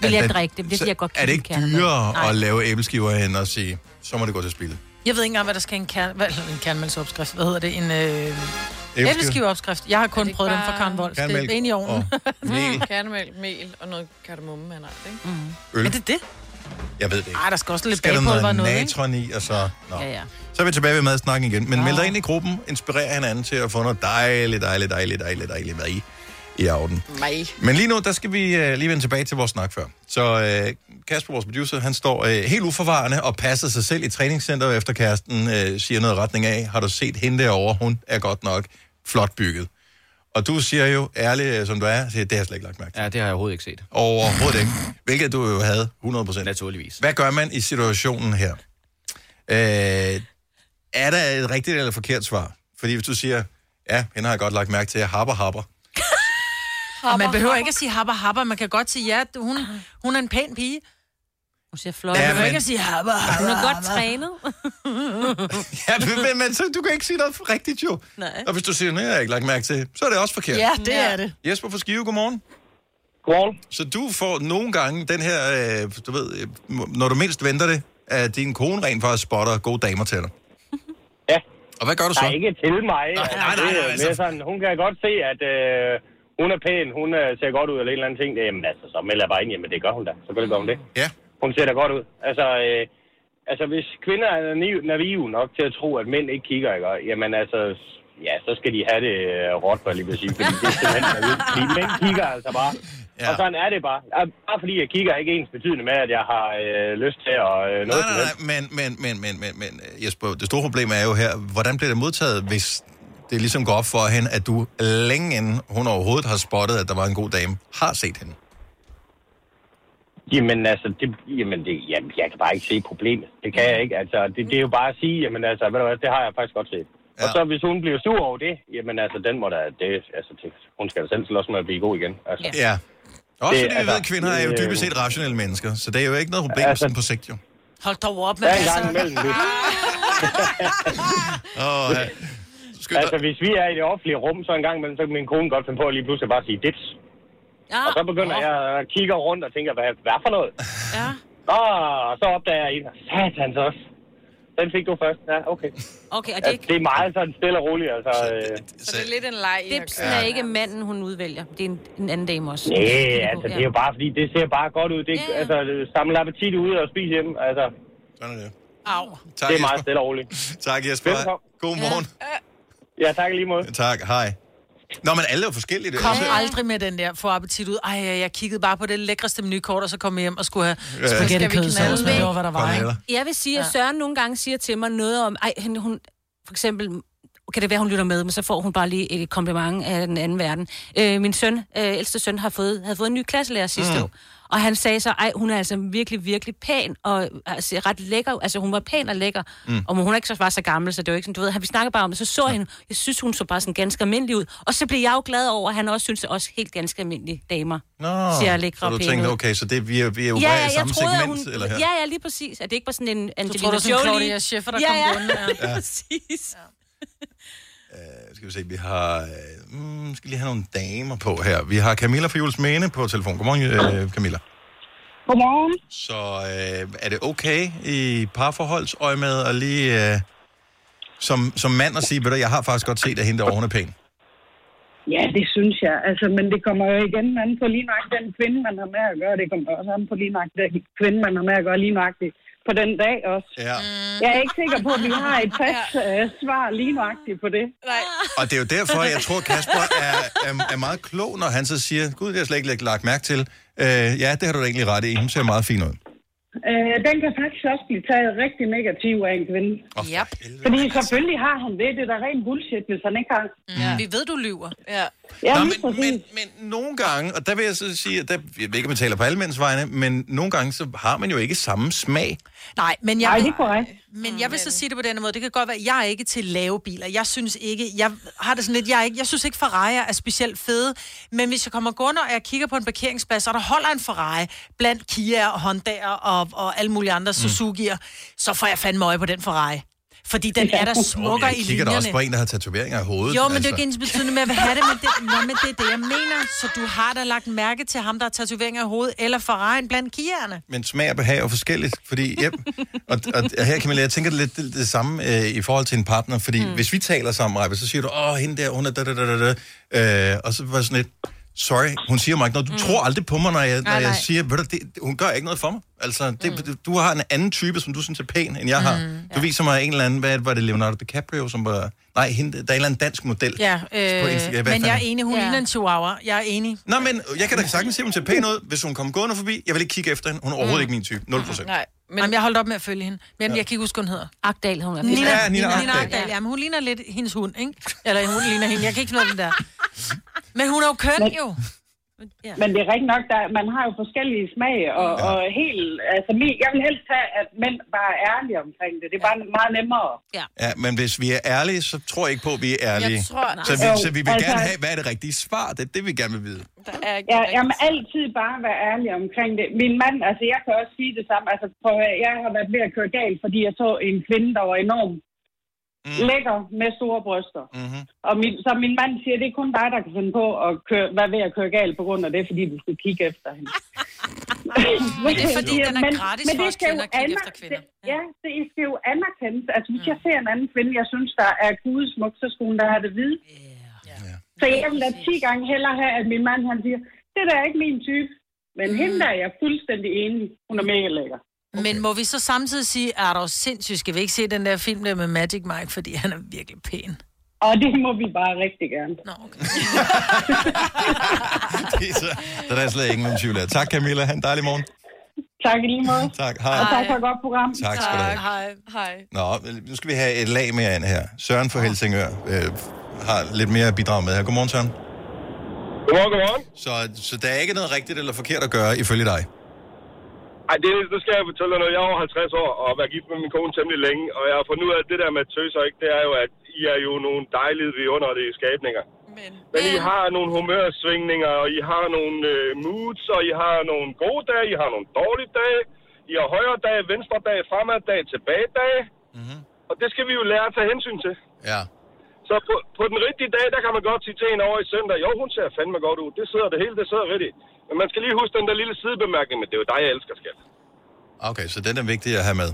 Vil jeg er drikke det? Det så vil jeg godt Er det ikke dyrere Nej. at lave æbleskiver hen og sige, så må det gå til spil? Jeg ved ikke engang, hvad der skal i en, kern, hvad, en kernmælksopskrift. Hvad hedder det? En øh, æbleskiveopskrift. Jeg har kun prøvet dem bare- fra Karen Wolf. Det er inde i ovnen. mel. Kernemælk, mel og noget kardemomme, man har, ikke? Mm. Øl. Er det det? Jeg ved det ikke. Ej, der skal også lidt Skal bagpulver noget og noget, natron i, og så... Nå. Ja, ja. Så er vi tilbage ved madsnakken igen. Men meld dig ind i gruppen, inspirer hinanden til at få noget dejligt, dejligt, dejligt, dejligt, dejligt mad i, i aften. Mig. Men lige nu, der skal vi uh, lige vende tilbage til vores snak før. Så uh, Kasper, vores producer, han står uh, helt uforvarende og passer sig selv i træningscenteret efter kæresten uh, siger noget retning af, har du set hende derovre? Hun er godt nok flot bygget. Og du siger jo, ærligt øh, som du er, siger, det har jeg slet ikke lagt mærke til. Ja, det har jeg overhovedet ikke set. Overhovedet ikke. Hvilket du jo havde 100%. Naturligvis. Hvad gør man i situationen her? Øh, er der et rigtigt eller forkert svar? Fordi hvis du siger, ja, hende har jeg godt lagt mærke til, happer, happer. Og man behøver ikke at sige habber, habber. Man kan godt sige, ja, hun, hun er en pæn pige. Hun ser flot. Ja, men- ikke at sige habber, habber. Hun er godt trænet. ja, men, men, så, du kan ikke sige noget rigtigt jo. Nej. Og hvis du siger, nej, jeg har ikke lagt mærke til, så er det også forkert. Ja, det er det. Jesper fra Skive, godmorgen. Godmorgen. Så du får nogle gange den her, øh, du ved, øh, når du mindst venter det, at din kone rent faktisk spotter gode damer til dig. Ja. Og hvad gør du så? Nej, ikke til mig. Nej, nej, nej, nej, altså- sådan, hun kan godt se, at øh, hun er pæn, hun øh, ser godt ud, eller en eller anden ting. Jamen altså, så melder jeg bare ind, jamen det gør hun da. Selvfølgelig gør hun det. Ja. Hun ser da godt ud. Altså, øh, altså hvis kvinder er naive, nok til at tro, at mænd ikke kigger, ikke? jamen altså, ja, så skal de have det øh, råt, for lige vil sige, fordi det er simpelthen naive. Fordi mænd kigger altså bare. Ja. Og sådan er det bare. Bare fordi jeg kigger er ikke ens betydende med, at jeg har øh, lyst til at øh, noget Nej, nej, nej, men, men, men, men, men, men øh, Jesper, det store problem er jo her, hvordan bliver det modtaget, hvis det ligesom går op for hende, at du længe inden hun overhovedet har spottet, at der var en god dame, har set hende? Jamen altså, det, jamen, det, jamen, jeg kan bare ikke se problemet. Det kan jeg ikke. Altså, det, det er jo bare at sige, jamen altså, ved du hvad, det har jeg faktisk godt set. Ja. Og så hvis hun bliver sur over det, jamen altså, den må da, det, altså, det, hun skal da selv slås med at blive god igen. Altså. Ja. Også Det- fordi vi altså, ved, at kvinder er jo øh, dybest set rationelle mennesker, så det er jo ikke noget problem altså, sådan på sigt, jo. Hold dog op med det. imellem ja. altså, hvis vi er i det offentlige rum, så en gang imellem, så kan min kone godt finde på at lige pludselig bare sige dips. Ja. Og så begynder jeg at kigge rundt og tænker, hvad, hvad for noget? Ja. Og så opdager jeg en, satans også. Den fik du først. Ja, okay. Okay, og det Ja, er ikke... det er meget sådan stille og roligt, altså. Øh. Så det er lidt en leg, Dipsen kørt er ikke manden, hun udvælger. Det er en, en anden dame også. Nej, altså, det er jo bare fordi, det ser bare godt ud. Det, Ja, ja. altså, samle appetit ud og spise hjemme. Altså, Sådan er det. Au. Tak, det er meget stille og roligt. Tak, Jesper. Velkommen. God morgen. Ja, tak i lige måde. Tak, hej. Nå, men alle er forskellige. Kom Altså, aldrig med den der, få appetit ud. Ej, jeg, kiggede bare på det lækreste menukort, og så kom jeg hjem og skulle have Ja. spaghetti Skal vi kødsovs, knalde men det det? var, hvad der var, ikke? Jeg vil sige, at Søren nogle gange siger til mig noget om... Ej, hun, hun for eksempel kan det være, hun lytter med, men så får hun bare lige et kompliment af den anden verden. Øh, min søn, øh, ældste søn, har fået, havde fået en ny klasselærer sidste Mm. år. Og han sagde så, ej, hun er altså virkelig, virkelig pæn, og altså, ret lækker. Altså, hun var pæn og lækker. Mm. Og hun er ikke så, var så gammel, så det var ikke sådan, du ved, vi snakkede bare om det, så så jeg hende, jeg synes, hun så bare sådan ganske almindelig ud. Og så blev jeg jo glad over, at han også synes, at også helt ganske almindelige damer Nå, ser lækre så og du pæne tænkte, ud. okay, så det, vi er, vi er jo Ja, ja, ja, i samme troede, segment, hun... eller her? Ja, ja, lige præcis. At det ikke var sådan en Angelina troede, det var sådan Jolie. Claudia Schiffer, der ja, kom ja. gående, ja. ja. Skal vi se, vi har... øh, Mm, skal lige have nogle damer på her. Vi har Camilla fra Jules Mene på telefon. Godmorgen, øh, Camilla. Godmorgen. Så øh, er det okay i parforholdsøje med at lige... Øh, som, som mand at sige, ved du, jeg har faktisk godt set, at hende derovre, hun er pæn. Ja, det synes jeg. Altså, men det kommer jo igen an på lige nok den kvinde, man har med at gøre. Det kommer også an på lige nok den kvinde, man har med at gøre lige nøjagtigt på den dag også. Ja. Jeg er ikke sikker på, at vi har et fast øh, svar lige nøjagtigt på det. Nej. Og det er jo derfor, jeg tror, Kasper er, er, er meget klog, når han så siger, gud, det har jeg slet ikke lagt mærke til. Øh, ja, det har du da egentlig ret i. Hun ser meget fin ud. Øh, den kan faktisk også blive taget rigtig negativ af en kvinde. Oh, yep. Fordi selvfølgelig har han det. Det er da rent bullshit, hvis han ikke har. Ja. Vi ved, du lyver. Ja. Ja, Nå, men, men, men nogle gange, og der vil jeg så sige, at der, jeg ved ikke, om jeg taler på alle mænds vegne, men nogle gange, så har man jo ikke samme smag. Nej, men jeg, Nej, det er korrekt. Men jeg vil så sige det på denne måde. Det kan godt være, at jeg er ikke til lave biler. Jeg synes ikke, jeg har det sådan lidt, jeg, er ikke, jeg synes ikke Ferrari er specielt fede. Men hvis jeg kommer gående, og jeg kigger på en parkeringsplads, og der holder en Ferrari blandt Kia og Honda og, og alle mulige andre Suzuki'er, så får jeg fandme øje på den Ferrari. Fordi den er der smukker jeg i kigger da også på linjerne. en, der har tatoveringer i hovedet. Jo, men det er jo ikke ens betydende med, at jeg have det, men det, nå, men det er det, jeg mener. Så du har da lagt mærke til ham, der har tatoveringer i hovedet, eller Ferrari'en blandt Kia'erne. Men smag og behag er jo forskelligt, fordi... Yep, og, og her, Camilla, jeg tænker lidt det, det samme øh, i forhold til en partner, fordi mm. hvis vi taler sammen, Rebbe, så siger du, åh, hende der, hun er da, da, da, da, da. Øh, og så var jeg sådan lidt, sorry, hun siger mig ikke noget. Du mm. tror aldrig på mig, når jeg, når Nej, jeg nej. siger, ved du, det, hun gør ikke noget for mig. Altså, det, mm. du har en anden type, som du synes er pæn, end jeg har. Mm, Du viser mig en eller anden, hvad var det, Leonardo DiCaprio, som var... Nej, hende, der er en eller anden dansk model. Ja, På øh, Instagram. Hvad men jeg er enig, hun ja. ligner en chihuahua. Jeg er enig. Nå, men jeg kan da sagtens sige, hun ser pæn ud. Hvis hun kommer gående forbi, jeg vil ikke kigge efter hende. Hun er overhovedet ikke min type. 0 procent. Nej, men... Jamen, jeg holdt op med at følge hende. Men ja. jeg kan ikke huske, hun hedder. Agdal, hun er Nina, Ja, Nina Nina, Nina Agdal. Ja, men hun ligner lidt hendes hund, ikke? Eller hun ligner hende. Jeg kan ikke finde den der. Men hun er jo køn, jo. Ja. Men det er rigtigt nok, der, man har jo forskellige smag, og, ja. og helt, altså, jeg vil helst have, at mænd bare er ærlige omkring det. Det er bare meget nemmere. Ja. Ja, men hvis vi er ærlige, så tror jeg ikke på, at vi er ærlige. Jeg tror- så, vi, så vi vil altså- gerne have, hvad er det rigtige svar? Det er det, vi gerne vil vide. Der er ikke Ja, jeg må altid bare være ærlig omkring det. Min mand, altså jeg kan også sige det samme. Altså, prøv, at høre, jeg har været ved at køre galt, fordi jeg så en kvinde, der var enorm mm. lækker med store bryster. Mm-hmm. Og min, så min mand siger, det er kun dig, der kan finde på at køre, være ved at køre galt på grund af det, fordi du skal kigge efter hende. Men det er fordi, den er Men- gratis men for det os kvinder at kigge efter kvinder. det- Ja, det skal jo anerkendes. Altså, hvis jeg ser en anden kvinde, jeg synes, der er gudesmuk, så skulle hun da have det vide. Så jeg vil da 10 gange hellere have, at min mand han siger, det der er ikke min type. Men mm. hende der er jeg fuldstændig enig. Hun er mega lækker. Okay. Men må vi så samtidig sige, er der sindssygt, skal vi ikke se den der film der med Magic Mike, fordi han er virkelig pæn. Og det må vi bare rigtig gerne. Nå, okay. så, så der er slet ingen tvivl af. Tak, Camilla. Ha' en dejlig morgen. Tak i lige måde. Tak. Hej. Og tak for et godt program. Tak skal du have. Hej. Hej. Nå, nu skal vi have et lag mere ind her. Søren fra Helsingør øh, har lidt mere at bidrage med her. Godmorgen, Søren. Godmorgen, godmorgen. Så, så der er ikke noget rigtigt eller forkert at gøre, ifølge dig? Ej, det, nu skal jeg fortælle dig noget. Jeg er over 50 år og har været gift med min kone temmelig længe, og jeg har fundet ud af, at det der med tøser, ikke, det er jo, at I er jo nogle dejlige vidunderlige skabninger. Men, Men I har nogle humørsvingninger, og I har nogle øh, moods, og I har nogle gode dage, I har nogle dårlige dage, I har højre dage, venstre dage, fremad dage, tilbage dage. Mm-hmm. Og det skal vi jo lære at tage hensyn til. Ja. Så på, på den rigtige dag, der kan man godt sige til en over i søndag, jo, hun ser fandme godt ud. Det sidder det hele, det sidder rigtigt. Men man skal lige huske den der lille sidebemærkning, men det er jo dig, jeg elsker, skat. Okay, så den er vigtig at have med.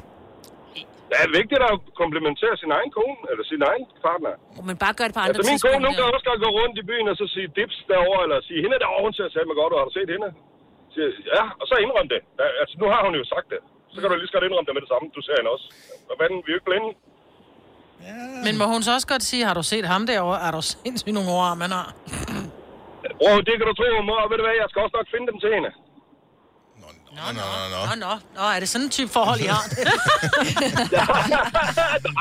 Det er vigtigt at komplimentere sin egen kone, eller sin egen partner. Men bare gør det på andre Altså min kone, hun kan også godt gå rundt i byen og så sige dips derovre, eller sige, hende derovre, hun ser satme godt ud, har du set hende? Så ja, og så indrøm det. Altså nu har hun jo sagt det. Så kan du lige så godt indrømme det med det samme, du ser hende også. Og hvad vi er jo ikke blinde. Men må hun så også godt sige, har du set ham derovre? Er du sindssygt nogle ord, man har? Bro, det kan du tro, mor. Ved du hvad, jeg skal også nok finde dem til hende. Nå, nå, nå. Nå, nå. Nå, er det sådan en type forhold, I har?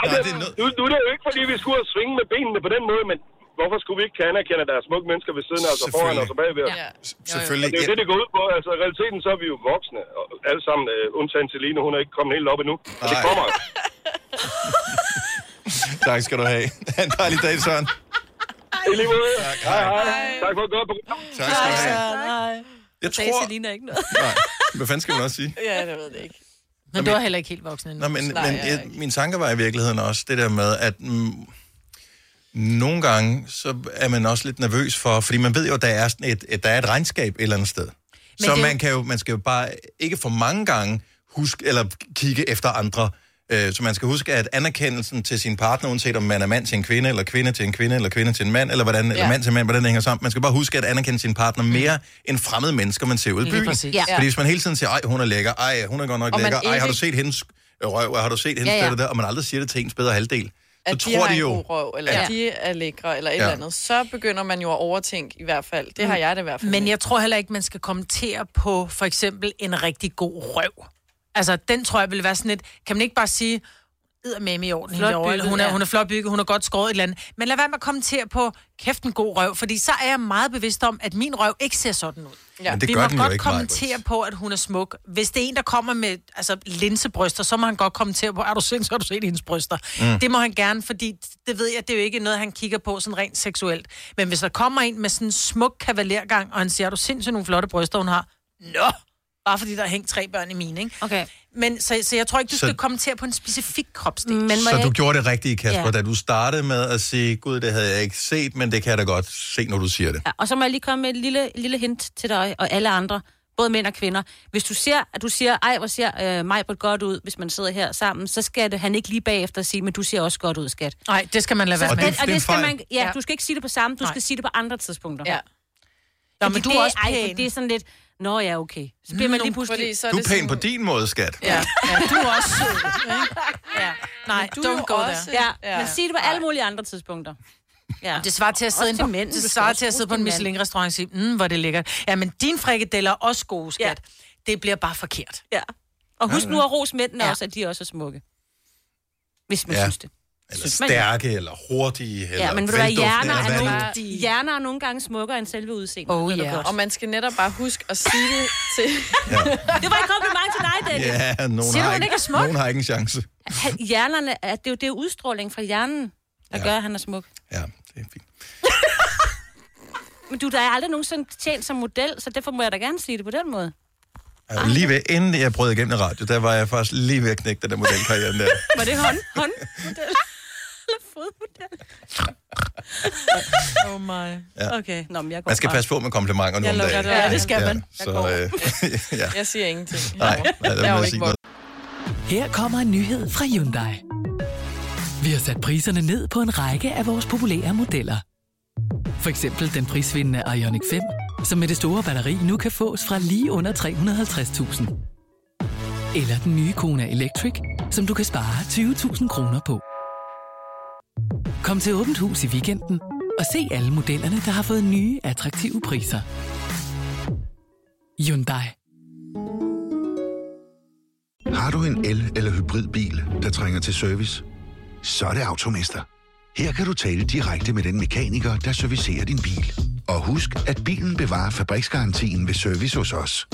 Ej, det, nu, nu er det jo ikke, fordi vi skulle have svinge med benene på den måde, men hvorfor skulle vi ikke kan anerkende, at der er smukke mennesker ved siden af os og foran os og bagved os? Ja. Selvfølgelig. Og det er jo det, det går ud på. Altså, i realiteten så er vi jo voksne, og alle sammen, uh, undtagen Celine, hun er ikke kommet helt op endnu. Og det kommer. Tak skal du have. Ha' en dejlig dag, Søren. I lige måde. Hej, hej. Tak for et godt program. Tak skal du have. Jeg Sagde tror... Selina ikke noget. Nej, hvad fanden skal man også sige? Ja, det ved jeg ikke. Men du er heller ikke helt voksen endnu. Nå, men, Nej, men jeg jeg, min tanke var i virkeligheden også det der med, at mm, nogle gange, så er man også lidt nervøs for, fordi man ved jo, at der er, sådan et, et, der er et regnskab et eller andet sted. så det man, kan jo, man skal jo bare ikke for mange gange huske, eller kigge efter andre. Øh, Så man skal huske, at anerkendelsen til sin partner, uanset om man er mand til en kvinde, eller kvinde til en kvinde, eller kvinde til en mand, eller, hvordan, ja. eller mand til en mand, hvordan det hænger sammen. Man skal bare huske at anerkende sin partner mere end fremmede mennesker, man ser ud i byen. præcis. Ja. Fordi hvis man hele tiden siger, ej, hun er lækker, ej, hun er godt nok Og lækker, ej, har du set hendes røv, har du set hendes Ja, ja, der, og man aldrig siger det til ens bedre halvdel. Så at de tror har de jo... en god røv, eller Ja. at de er lækre, eller et Ja. eller andet, så begynder man jo at overtænke i hvert fald. Det har jeg det i hvert fald. Men jeg tror heller ikke, man skal kommentere på for eksempel en rigtig god røv. Altså, den tror jeg vil være sådan lidt... Kan man ikke bare sige, med i orden, Flot bygget, hun er, ja. hun er flot bygget, hun har godt skåret et eller andet. Men lad være med at kommentere på, kæft en god røv, fordi så er jeg meget bevidst om, at min røv ikke ser sådan ud. Ja. Men det Vi gør må den godt ikke, kommentere på, at hun er smuk. Hvis det er en, der kommer med altså, linsebryster, så må han godt kommentere på, er du sindssygt, har du set hendes bryster? Mm. Mm. Det må han gerne, fordi det ved jeg, det er jo ikke noget, han kigger på sådan rent seksuelt. Men hvis der kommer en med sådan en smuk kavalergang, og han siger, er du sindssygt nogle flotte bryster, hun har? Nå! Bare fordi der er hængt tre børn i mine, ikke? Okay. Men så, så jeg tror ikke, du Så- skal kommentere på en specifik kropsdel. Men Så du gjorde det rigtige, Kasper, Ja. da du startede med at sige, gud, det havde jeg ikke set, men det kan jeg da godt se, når du siger det. Ja, og så må jeg lige komme med et lille, lille hint til dig og alle andre, både mænd og kvinder. Hvis du ser, at du siger, ej, hvor ser øh, mig godt ud, hvis man sidder her sammen, så skal det, han ikke lige bagefter sige, men du ser også godt ud, skat. Nej, det skal man lade Så, være og med. det, og det skal man, ja, Ja. du skal ikke sige det på samme, du Nej. skal sige det på andre tidspunkter. Ja. Nå, men du det, er også ej, pæn. for det er sådan lidt, nå ja, okay. Så bliver man lige pludselig... Du er pæn på din måde, skat. Ja, ja du er også sød. ikke? Ja. Nej, du er don't go også- there. Ja, men sig det på alle mulige andre tidspunkter. Ja. Det svarer til at sidde, Også på, mænd, du det skal svarer også til at sidde på en mand. Michelin-restaurant og sige, mm, hvor det ligger. Ja, men din frikadeller er også gode, skat. Ja. Det bliver bare forkert. Ja. Og husk Ja, nu ja. at rose mændene Ja. også, at de også er smukke. Hvis man Ja. synes det. Eller Synes man- stærke, eller hurtige, eller Ja, men ved du hvad, velduftende, hjerner eller er, hvad nogle, er. hjerner er nogle gange smukkere end selve udseendet. Oh, ja. godt. Og man skal netop bare huske at sige det til... Det var en kompliment til dig, Dennis. Ja, nogen Siger du, har, ikke, ikke er smuk? nogen har ikke en chance. Han- Hjernerne, er, det, er jo, det er udstråling fra hjernen, der Ja. gør, at han er smuk. Ja, det er fint. Men du, der er aldrig nogensinde tjent som model, så derfor må jeg da gerne sige det på den måde. Jeg var lige ved, inden jeg brød igennem radio, der var jeg faktisk lige ved at knække den der modelkarriere der. Var det hånd? hånd? Eller fodmodel? Oh my. Ja. Okay, Nå, men jeg går Man skal bare. passe på med komplimenter Jeg nogle dage. døren. Ja, det skal man. Ja, så, øh, ja. Jeg siger ingenting. Nej, nej, der Jeg jeg sige vold. noget. Her kommer en nyhed fra Hyundai. Vi har sat priserne ned på en række af vores populære modeller. For eksempel den prisvindende Ioniq 5, som med det store batteri nu kan fås fra lige under 350.000. Eller den nye Kona Electric, som du kan spare 20.000 kroner på. Kom til Åbent Hus i weekenden og se alle modellerne, der har fået nye, attraktive priser. Hyundai. Har du en el- eller hybridbil, der trænger til service? Så er det Automester. Her kan du tale direkte med den mekaniker, der servicerer din bil. Og husk, at bilen bevarer fabriksgarantien ved service hos os.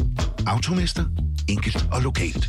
Automester. Enkelt og lokalt.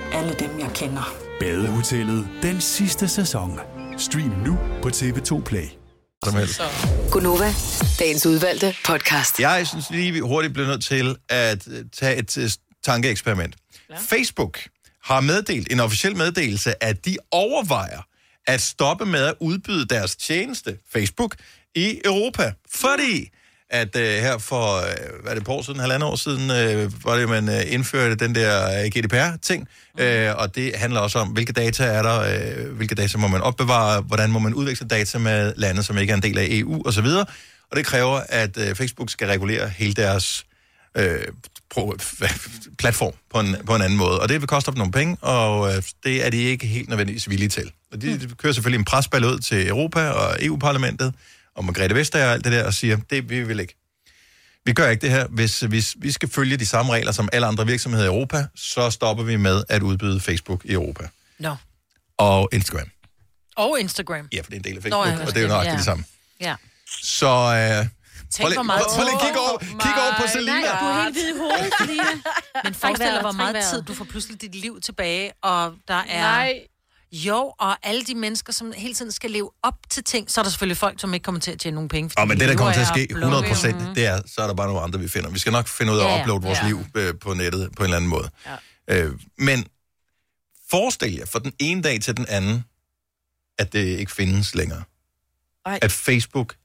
alle dem, jeg kender. Badehotellet den sidste sæson. Stream nu på TV2 Play. Som helst. Gunova, dagens udvalgte podcast. Jeg synes lige, vi hurtigt bliver nødt til at øh, tage et øh, tankeeksperiment. Ja. Facebook har meddelt en officiel meddelelse, at de overvejer at stoppe med at udbyde deres tjeneste, Facebook, i Europa. Fordi at øh, her for, øh, hvad er det, på år siden, halvandet år siden, øh, var det, man øh, indførte den der øh, GDPR-ting, øh, og det handler også om, hvilke data er der, øh, hvilke data må man opbevare, hvordan må man udveksle data med lande, som ikke er en del af EU osv., og det kræver, at øh, Facebook skal regulere hele deres øh, platform på en, på en anden måde. Og det vil koste op nogle penge, og øh, det er de ikke helt nødvendigvis villige til. Og de, de kører selvfølgelig en presball ud til Europa og EU-parlamentet, og Margrethe Vestager og alt det der, og siger, det vi vil ikke. Vi gør ikke det her. Hvis, hvis vi skal følge de samme regler som alle andre virksomheder i Europa, så stopper vi med at udbyde Facebook i Europa. Nå. Og Instagram. Og Instagram. Ja, for det er en del af Nå, Facebook, ja, og det er jo nøjagtigt ja. det samme. Ja. Så øh, Tænk, prøv hvor meget prøv, prøv lige at kigge over, kigge over på Selina. Nej, du er helt hvid i hovedet, Selina. Men forestil dig, hvor meget tid du får pludselig dit liv tilbage, og der er... Nej. Jo, og alle de mennesker, som hele tiden skal leve op til ting, så er der selvfølgelig folk, som ikke kommer til at tjene nogen penge. Og men det, der de kommer til at ske af 100 blogge. procent, det er, så er der bare nogle andre, vi finder. Vi skal nok finde ud af Ja, at ja. uploade vores Ja. liv øh, på nettet på en eller anden måde. Ja. Øh, men forestil jer fra den ene dag til den anden, at det ikke findes længere. Ej. At Facebook,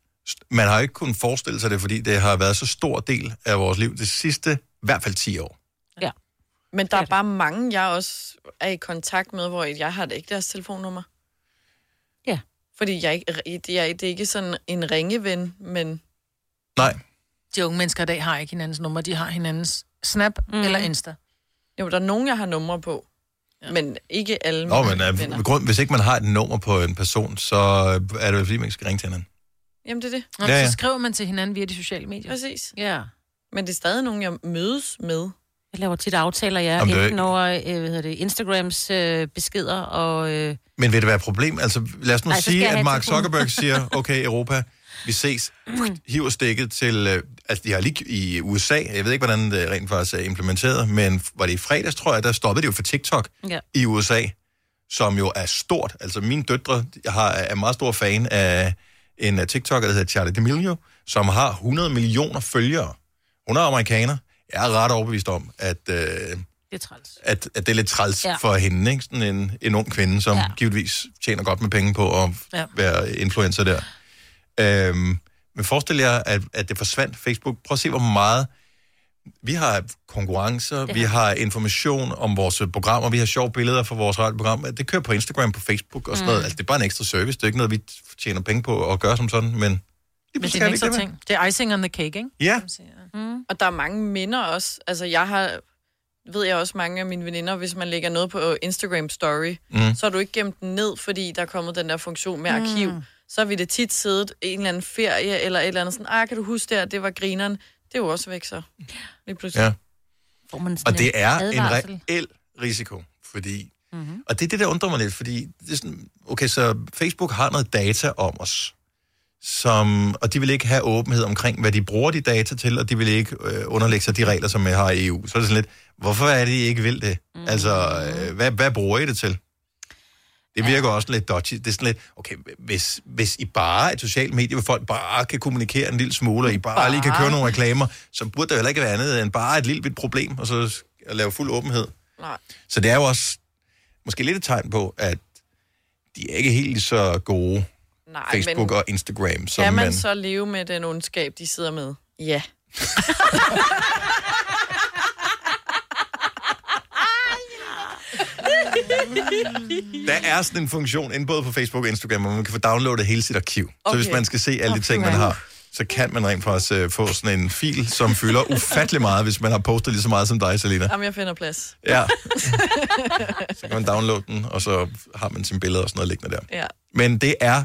man har ikke kunnet forestille sig det, fordi det har været så stor del af vores liv de sidste, i hvert fald 10 år. Men der er bare mange, jeg også er i kontakt med, hvor jeg har da ikke deres telefonnummer. Ja. Fordi jeg, ikke- det, er, det er ikke sådan en ringeven, men... Nej. De unge mennesker i dag har ikke hinandens nummer, de har hinandens Snap mm. eller Insta. Jo, der er nogen, jeg har numre på. Ja. Men ikke alle Nå, men uh, grund, hvis ikke man har et nummer på en person, så er det vel fordi, man ikke skal ringe til hinanden. Jamen, det er det. Nå, Ja, ja, ja. Så skriver man til hinanden via de sociale medier. Præcis. Ja. Men det er stadig nogen, jeg mødes med. Jeg laver tit aftaler, ja. Det er Enten ikke- over øh, hvad det, Instagrams øh, beskeder og... Øh, Men vil det være et problem? Altså, lad os nu skal sige, at Mark. Zuckerberg siger, okay, Europa, vi ses, hiver stikket til... Øh, altså, de har lige i USA, jeg ved ikke, hvordan det rent faktisk er implementeret, men var det i fredags, tror jeg, der stoppede det jo for TikTok ja. i USA, som jo er stort. Altså, mine døtre jeg har, er meget stor fan af en øh, TikToker, der hedder Charlie D'Amelio, som har 100 millioner følgere. Hun er amerikaner. Jeg er ret overbevist om, at... Øh, det er træls. at, at det er lidt træls Ja. for hende, ikke? Sådan en, en ung kvinde, som Ja. givetvis tjener godt med penge på at Ja. være influencer der. Øhm, men forestil jer, at, at det forsvandt Facebook. Prøv at se, hvor meget... Vi har konkurrencer, vi har information om vores programmer, vi har sjove billeder fra vores radioprogram. Det kører på Instagram, på Facebook og sådan Mm. noget. Altså, det er bare en ekstra service. Det er ikke noget, vi tjener penge på at gøre som sådan, men... Men det er en ekstra ting. Det er icing on the cake, ikke? Ja. Mm. Og der er mange minder også. Altså, jeg har, ved jeg også mange af mine veninder, hvis man lægger noget på Instagram Story, Mm. så har du ikke gemt den ned, fordi der er kommet den der funktion med arkiv. Mm. Så har vi det tit siddet i en eller anden ferie, eller et eller andet sådan, ah, kan du huske det, her? det var grineren. Det er jo også væk så. Lige pludselig. Ja. Får man Og det er en reel risiko, fordi... Mhm. Mm-hmm. Og det er det, der undrer mig lidt, fordi... Det er sådan, okay, så Facebook har noget data om os, som, og de vil ikke have åbenhed omkring, hvad de bruger de data til, og de vil ikke øh, underlægge sig de regler, som jeg har i EU. Så er det sådan lidt, hvorfor er det, I ikke vil det? Mm. Altså, øh, hvad, hvad bruger I det til? Det virker ja. også lidt dodgy. Det er sådan lidt, okay, hvis, hvis I bare er et socialt medie, hvor folk bare kan kommunikere en lille smule, og I bare, bare lige kan køre nogle reklamer, så burde der heller ikke være andet end bare et lille bit problem, og så at lave fuld åbenhed. Nej. Så det er jo også måske lidt et tegn på, at de er ikke helt så gode, Nej, Facebook men og Instagram, som kan man man... så leve med den ondskab, de sidder med? Ja. Der er sådan en funktion inde både på Facebook og Instagram, hvor man kan få downloadet hele sit arkiv. Okay. Så hvis man skal se alle de ting, man har, så kan man rent faktisk uh, få sådan en fil, som fylder ufattelig meget, hvis man har postet lige så meget som dig, Selina. Jamen, jeg finder plads. Ja. Så kan man downloade den, og så har man sine billeder og sådan noget liggende der. Ja. Men det er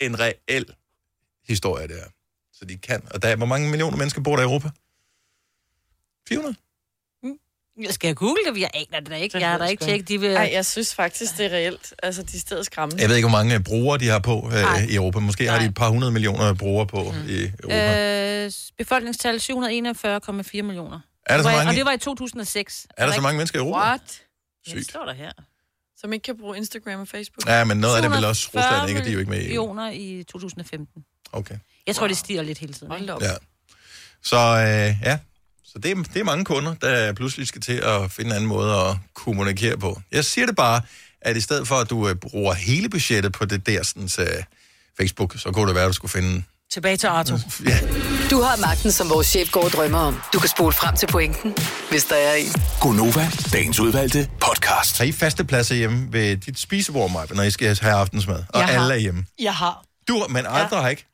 en reel historie, det er. Så de kan. Og der er, hvor mange millioner mennesker bor der i Europa? 400? Skal jeg google det? Jeg aner det da ikke. Det Jeg har da jeg ikke tjekket. De vil... Ej, jeg synes faktisk, det er reelt. Altså, de steder skræmmende. Jeg ved ikke, hvor mange brugere de har på Nej. øh, i Europa. Måske har de et par hundrede millioner brugere på mm. i Europa. Øh, befolkningstal 741,4 millioner. Er der så Og- mange? Og det var i 2006. Er der så mange mennesker i Europa? What? Ja, det står der her. Som ikke kan bruge Instagram og Facebook? Ja, men noget af det vel også 240 Rusland, ikke? De er jo ikke med i EU. millioner i 2015. Okay. Jeg tror, det stiger lidt hele tiden. ikke? Ja. Så øh, ja, så det er, det er mange kunder, der pludselig skal til at finde en anden måde at kommunikere på. Jeg siger det bare, at i stedet for, at du øh, bruger hele budgettet på det der sådan, øh, Facebook, så kunne det være, at du skulle finde... Tilbage til Arthur. Ja. Du har magten, som vores chef går og drømmer om. Du kan spole frem til pointen, hvis der er en. Gonova, dagens udvalgte podcast. Har I faste pladser hjemme ved dit spisebord, Maja, når I skal have aftensmad? Og Jeg har. alle er hjemme. Jeg har. Du, men andre ja. har ikke.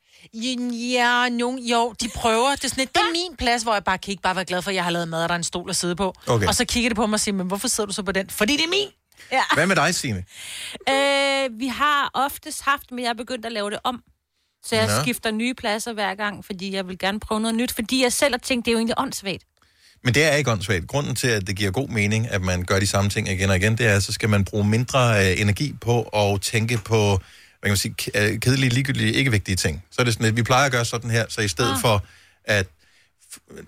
Ja, nogen, jo, de prøver. Det er sådan lidt, det er min plads, hvor jeg bare kan ikke bare være glad for, at jeg har lavet mad, og der er en stol at sidde på. Okay. Og så kigger de på mig og siger, men hvorfor sidder du så på den? Fordi det er min. Ja. Hvad med dig, Signe? Øh, vi har oftest haft, men jeg er begyndt at lave det om. Så jeg Nå. skifter nye pladser hver gang, fordi jeg vil gerne prøve noget nyt. Fordi jeg selv har tænkt, det er jo egentlig åndssvagt. Men det er ikke åndssvagt. Grunden til, at det giver god mening, at man gør de samme ting igen og igen, det er, så skal man bruge mindre øh, energi på at tænke på, hvad kan man sige, k- øh, kedelige, ligegyldige, ikke vigtige ting. Så er det sådan, at vi plejer at gøre sådan her, så i stedet ah. for at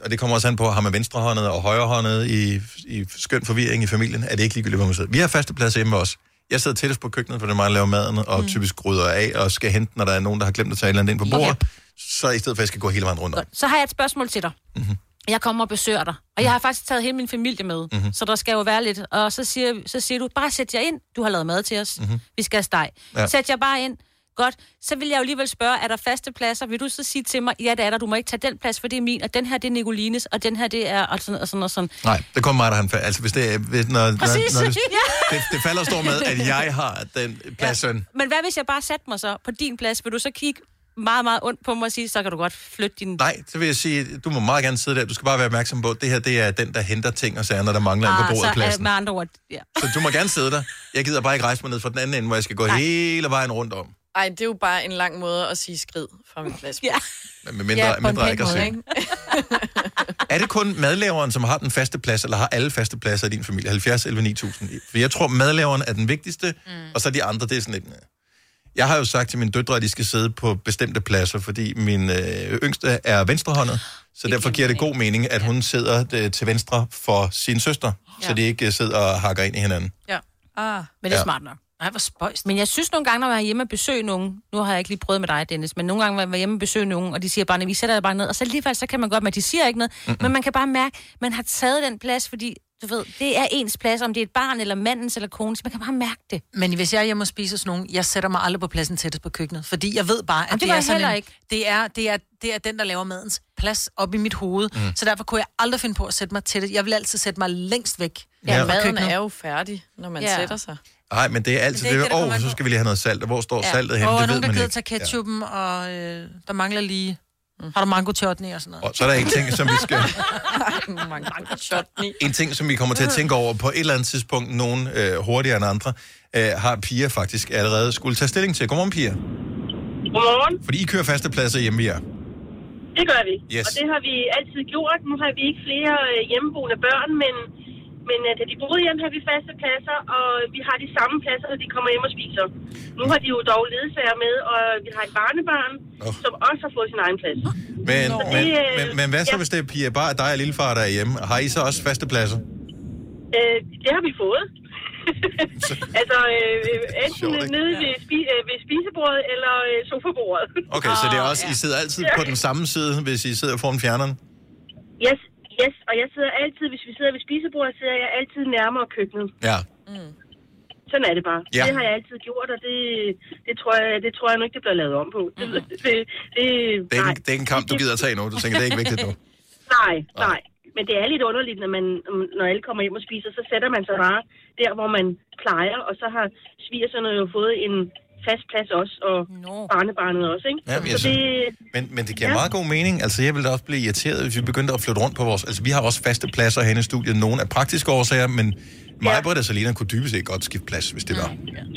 og det kommer også an på, har man venstrehåndet og højrehåndet i, i skøn forvirring i familien, er det ikke ligegyldigt, hvor man sidder. Vi har faste pladser hjemme også. Jeg sidder tættest på køkkenet, for det er mig, der laver maden, og mm. typisk rydder af, og skal hente, når der er nogen, der har glemt at tage et eller andet ind på bordet. Så i stedet for, at jeg skal gå hele vejen rundt om. Så har jeg et spørgsmål til dig. Mm-hmm. Jeg kommer og besøger dig, og jeg har faktisk taget hele min familie med, Mhm. så der skal jo være lidt. Og så siger, så siger du, bare sæt jer ind. Du har lavet mad til os. Mhm. Vi skal have steg. Ja. Sæt jer bare ind. Godt, så vil jeg jo alligevel spørge, er der faste pladser? Vil du så sige til mig, ja, det er der, du må ikke tage den plads, for det er min, og den her, det er Nicolines, og den her, det er, og sådan og sådan og sådan. Nej, det kommer mig, der han Altså, hvis det er... Hvis, når, når, Præcis, når det, ja. det, det falder stor med, at jeg har den plads, ja. Men hvad hvis jeg bare satte mig så på din plads? Vil du så kigge meget, meget ondt på mig og sige, så kan du godt flytte din... Nej, så vil jeg sige, du må meget gerne sidde der. Du skal bare være opmærksom på, at det her, det er den, der henter ting og sager, når der mangler en på bordet så af er, pladsen. med andre ord, ja. Så du må gerne sidde der. Jeg gider bare ikke rejse mig ned fra den anden ende, hvor jeg skal gå Nej. hele vejen rundt om. Ej, det er jo bare en lang måde at sige skrid fra min plads. Ja, Men med mindre, ja, mindre ikke? Er det kun madlaveren, som har den faste plads, eller har alle faste pladser i din familie? 70, 11, 9000? For jeg tror, madlaveren er den vigtigste, mm. og så de andre, det er sådan lidt... Jeg har jo sagt til mine døtre, at de skal sidde på bestemte pladser, fordi min øh, yngste er venstrehåndet, så derfor giver det god mening, at hun sidder øh, til venstre for sin søster, ja. så de ikke øh, sidder og hakker ind i hinanden. Ja. Ah, men det er Ja. smart nok. Nej, hvor spøjst. Men jeg synes nogle gange, når man er hjemme og besøger nogen, nu har jeg ikke lige prøvet med dig, Dennis, men nogle gange, når man er hjemme og besøger nogen, og de siger bare, "Nej, vi sætter dig bare ned, og så alligevel, så kan man godt, men de siger ikke noget, mm-hmm. men man kan bare mærke, man har taget den plads, fordi du ved, det er ens plads, om det er et barn, eller mandens, eller konens, man kan bare mærke det. Men hvis jeg er hjemme og spiser hos nogen, jeg sætter mig aldrig på pladsen tættest på køkkenet. Fordi jeg ved bare, at Jamen, det det, er jeg sådan en, ikke. Det er, det, er, det er den, der laver madens plads op i mit hoved. Mm. Så derfor kunne jeg aldrig finde på at sætte mig tæt. Jeg vil altid sætte mig længst væk. Ja, Ja, maden køkkenet. er jo færdig, når man ja. sætter sig. Nej, men det er altid det er det, ikke det, der åh, så skal vi lige have noget salt, og hvor står saltet henne, og det ved nogen, der man gider ikke. tage ketchupen, ja. og øh, der mangler lige... Har du mango chutney og sådan noget? Og så er der en ting, som vi skal... Mango chutney. En ting, som vi kommer til at tænke over på et eller andet tidspunkt, nogen øh, hurtigere end andre, øh, har Pia faktisk allerede skulle tage stilling til. Godmorgen, Pia. Godmorgen. Fordi I kører faste pladser hjemme jer. Det gør vi. Yes. Og det har vi altid gjort. Nu har vi ikke flere øh, hjemmeboende børn, men, men øh, da de boede hjemme, har vi faste pladser, og vi har de samme pladser, når de kommer hjem og spiser. Nu har de jo dog ledsager med, og vi har et barnebarn, oh. som også har fået sin egen plads. Men, Så men, det, øh, men, men hvad så, ja. hvis det er Pia, bare dig og lillefar, der er hjemme? Har I så også faste pladser? Øh, det har vi fået. altså, øh, enten nede ved, spi, øh, ved spisebordet eller øh, sofabordet. Okay, så det er også, I sidder altid på den samme side, hvis I sidder foran fjerneren? Yes, yes, og jeg sidder altid, hvis vi sidder ved spisebordet, sidder jeg altid nærmere køkkenet. Ja. Sådan er det bare. Ja. Det har jeg altid gjort, og det, det, tror, jeg, det tror jeg nu ikke, det bliver lavet om på. Det, det, det, det, Det er, ikke, det er ikke en kamp, du gider at tage nu. Du tænker, det er ikke vigtigt nu. nej, nej. Men det er lidt underligt, når, man, når alle kommer hjem og spiser, så sætter man sig bare der, hvor man plejer, og så har svigerserne jo fået en fast plads også, og no. barnebarnet også, ikke? Ja, men, jeg så det, men, men det giver ja. meget god mening. Altså, jeg ville da også blive irriteret, hvis vi begyndte at flytte rundt på vores... Altså, vi har også faste pladser hen i studiet. Nogle af praktiske årsager, men mig, Britt og Salina kunne dybest set godt skifte plads, hvis det var.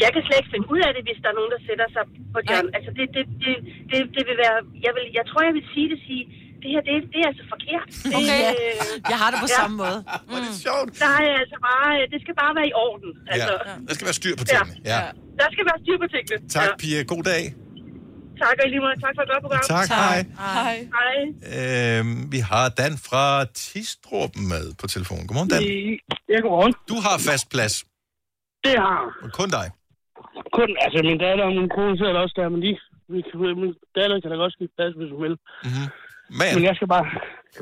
jeg kan slet ikke finde ud af det, hvis der er nogen, der sætter sig på hjørnet. Altså, det, det, det, det, det vil være... Jeg, vil, jeg tror, jeg vil sige det, sige, det her, det, det er altså forkert. Det, Okay. øh, Jeg har det på samme måde. Hvor er det sjovt. Der er altså bare, det skal bare være i orden. Altså. Ja. Der skal være styr på tingene. Ja. Der skal være styr på tingene. Tak, Pia. God dag. Tak, og lige måde. Tak for et godt program. Tak, hej. Hej. Hej. Øhm, vi har Dan fra Tistrup med på telefonen. Godmorgen, Dan. Ja, godmorgen. Du har fast plads. Det har Og kun dig. kun, altså min datter og min kone sidder der også der, men de, vi kan- min datter kan da godt skifte plads, hvis hun vil. Mm-hmm. Men, Men jeg skal bare,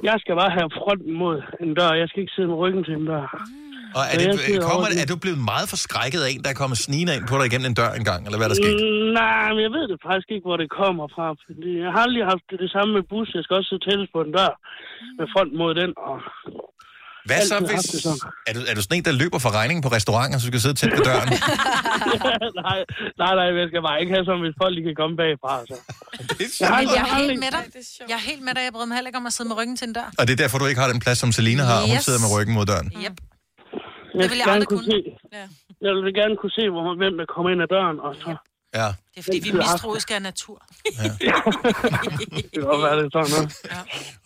jeg skal bare have fronten mod en dør. Jeg skal ikke sidde med ryggen til en dør. og er, det, kommer, er du blevet meget forskrækket af en, der er kommet snigende ind på dig igennem en dør engang, eller hvad er der sket? Mm, nej, men jeg ved det faktisk ikke, hvor det kommer fra. Jeg har aldrig haft det, det samme med bus. Jeg skal også sidde tættest på en dør med front mod den. Og Hvad så, hvis... det. Er du, er du sådan en, der løber for regningen på restauranter, så du skal sidde tæt ved døren? nej, nej, nej, jeg skal bare ikke have sådan, hvis folk lige kan komme bagfra. Så. det jeg har, Men jeg er helt med dig. Jeg er helt med dig. Jeg bryder mig heller ikke om at sidde med ryggen til en dør. Og det er derfor, du ikke har den plads, som Selina har. Hun Yes. sidder med ryggen mod døren. Yep. Jeg Det vil jeg gerne aldrig kunne se. Jeg vil gerne kunne se, hvor, hvem der kommer ind ad døren, og så... Ja. Det er fordi, vi er mistroiske af natur. Det kan være, det er sådan noget.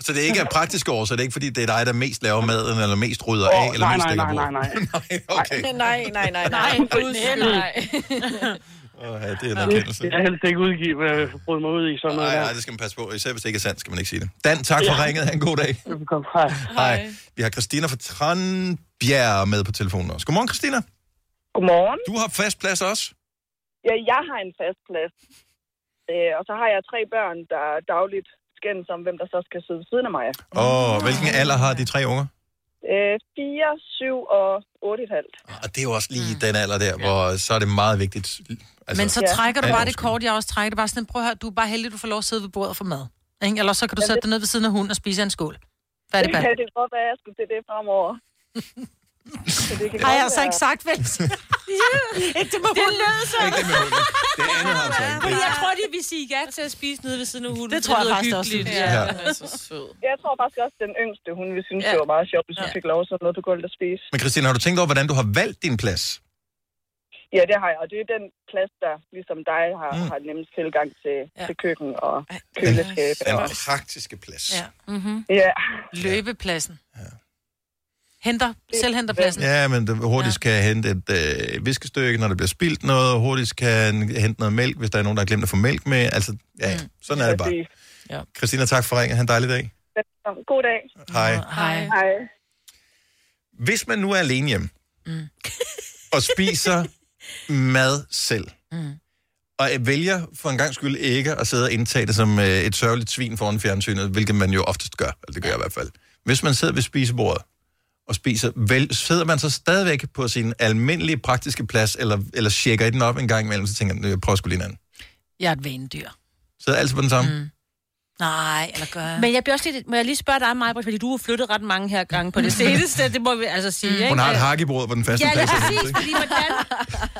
Så det ikke er praktiske år, så det er ikke fordi, det er dig, der mest laver maden, eller mest rydder Åh, af, eller nej, mest nej, nej, lægger nej, bord. nej. nej, okay. Nej, nej, nej, nej. Nej, nej. Åh, ja, det er en Det erkendelse. jeg helst ikke udgive, hvad jeg bryder mig ud i sådan noget Nej, nej, det skal man passe på. Især hvis det ikke er sandt, skal man ikke sige det. Dan, tak for Ja. ringet. Ha' en god dag. Velkommen. Hej. Hej. Vi har Christina fra Tranbjerg med på telefonen også. Godmorgen, Christina. Godmorgen. Du har fast plads også. Ja, jeg har en fast plads. Øh, og så har jeg tre børn, der dagligt skændes om, hvem der så skal sidde ved siden af mig. Og hvilken alder har de tre unger? Øh, 4, 7 og 8,5. Og det er jo også lige den alder der, hvor så er det meget vigtigt. Altså, Men så Ja. trækker du bare det kort, jeg også trækker. Det er bare sådan, prøv at høre, du er bare heldig, du får lov at sidde ved bordet for mad. Ikke? Eller så kan du sætte det- dig ned ved siden af hunden og spise af en skål. Færdig Det kan det godt være, at jeg skulle til det fremover. Så det kan Har jeg godt altså ikke sagt, vel? Ikke det med hunden. Det lød så. Ikke det med hunden. Det andet har. Fordi jeg tror, de vil sige ja til at spise nede ved siden af hunden. Det tror jeg lyder faktisk også. hyggeligt. Ja. Ja, den er så sød. Jeg tror faktisk også, at den yngste, hun ville synes, Ja. det var meget sjovt, hvis hun Ja. fik lov at sætte noget på gulvet og spise. Men Christine, har du tænkt over, hvordan du har valgt din plads? Ja, det har jeg, og det er den plads, der ligesom dig har, Mm. har nemmest tilgang til, Ja. ja. til køkken og køleskab. Den Og, praktiske plads. Ja. Mm-hmm. ja, Løbepladsen. Henter, selvhenterpladsen. Ja, men det hurtigt kan hente et øh, viskestykke, når der bliver spildt noget, og hurtigt kan hente noget mælk, hvis der er nogen, der har glemt at få mælk med. Altså, ja, mm. sådan er det bare. præcis. Christina, tak for ringen. Ha' en dejlig dag. God dag. Hej. Hej. Hej. Hvis man nu er alene hjemme, mm. og spiser mad selv, mm. og vælger for en gang skyld ikke at sidde og indtage det som øh, et sørgeligt svin foran fjernsynet, hvilket man jo oftest gør, eller det gør jeg i hvert fald. Hvis man sidder ved spisebordet og spiser, vel, sidder man så stadigvæk på sin almindelige praktiske plads, eller, eller tjekker i den op en gang imellem, så tænker man, jeg prøver sgu lige en anden. Jeg er et vanedyr. Sidder altid på den samme? Mm. Nej, eller gør jeg? Men jeg bliver også lidt, må jeg lige spørge dig, Maja, fordi du har flyttet ret mange her gange på det seneste, det må vi altså sige, ikke? Hun har et hakkebrød på den faste Ja, plads. det, præcis, fordi hvordan,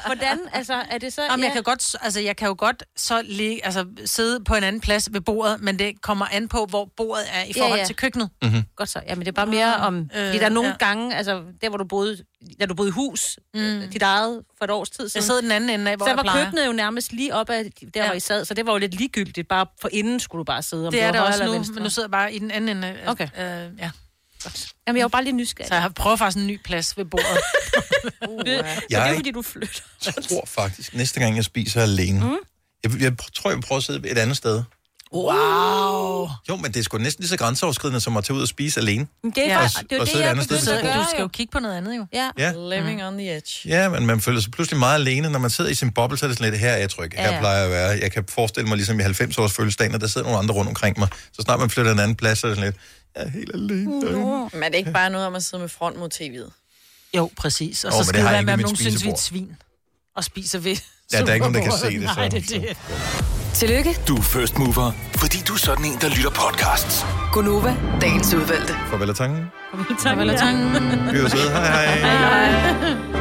hvordan, altså, er det så... Jamen, ja. jeg, kan godt, altså, jeg kan jo godt så lige, altså, sidde på en anden plads ved bordet, men det kommer an på, hvor bordet er i Ja, forhold ja. til køkkenet. Mm-hmm. Godt så. Ja, men det er bare mere om... Øh, fordi der er nogle ja. ja. gange, altså der hvor du boede, da du boede i hus, mm. dit eget for et års tid siden. Jeg sidder den anden ende af, hvor så jeg var plejer. køkkenet jo nærmest lige op af der, Ja. hvor I sad, så det var jo lidt ligegyldigt. Bare for inden skulle du bare sidde, om Det er det også nu, venstre. men nu sidder jeg bare i den anden ende. af- Okay. Øh, ja. Jamen, jeg var bare lige nysgerrig. Så jeg har prøvet faktisk en ny plads ved bordet. uh, det, så det Jeg- er fordi, du flytter. Jeg tror faktisk, næste gang jeg spiser alene, mm. jeg, jeg tror, jeg vil prøve at sidde et andet sted. Wow. Jo, men det er sgu næsten lige så grænseoverskridende, som at tage ud og spise alene. Men det er, Ja. Og- det, er jo og det, jeg begyndte så at gøre, Du skal jo kigge på noget andet, jo. Ja. Ja. Living on the edge. Ja, men man føler sig pludselig meget alene, når man sidder i sin boble, så er det sådan lidt, her er jeg tryg, her Ja, ja. plejer jeg at være. Jeg kan forestille mig, ligesom i 90-års fødselsdagen, at der sidder nogle andre rundt omkring mig. Så snart man flytter en anden plads, så er det sådan lidt, jeg er helt alene. Men er det ikke bare noget om at sidde med front mod tv'et? Jo, præcis. Og Åh, så skal det være med, at nogen synes, vi er et svin. Og spiser ved. Ja, der er ikke nogen, der kan se det, så- Nej, det er det. Tillykke, Du er first mover, fordi du er sådan en, der lytter podcasts. Gunova, dagens udvalgte. Farvel og tangen. Farvel og tangen. Vi er jo søde. Hej hej. Hej.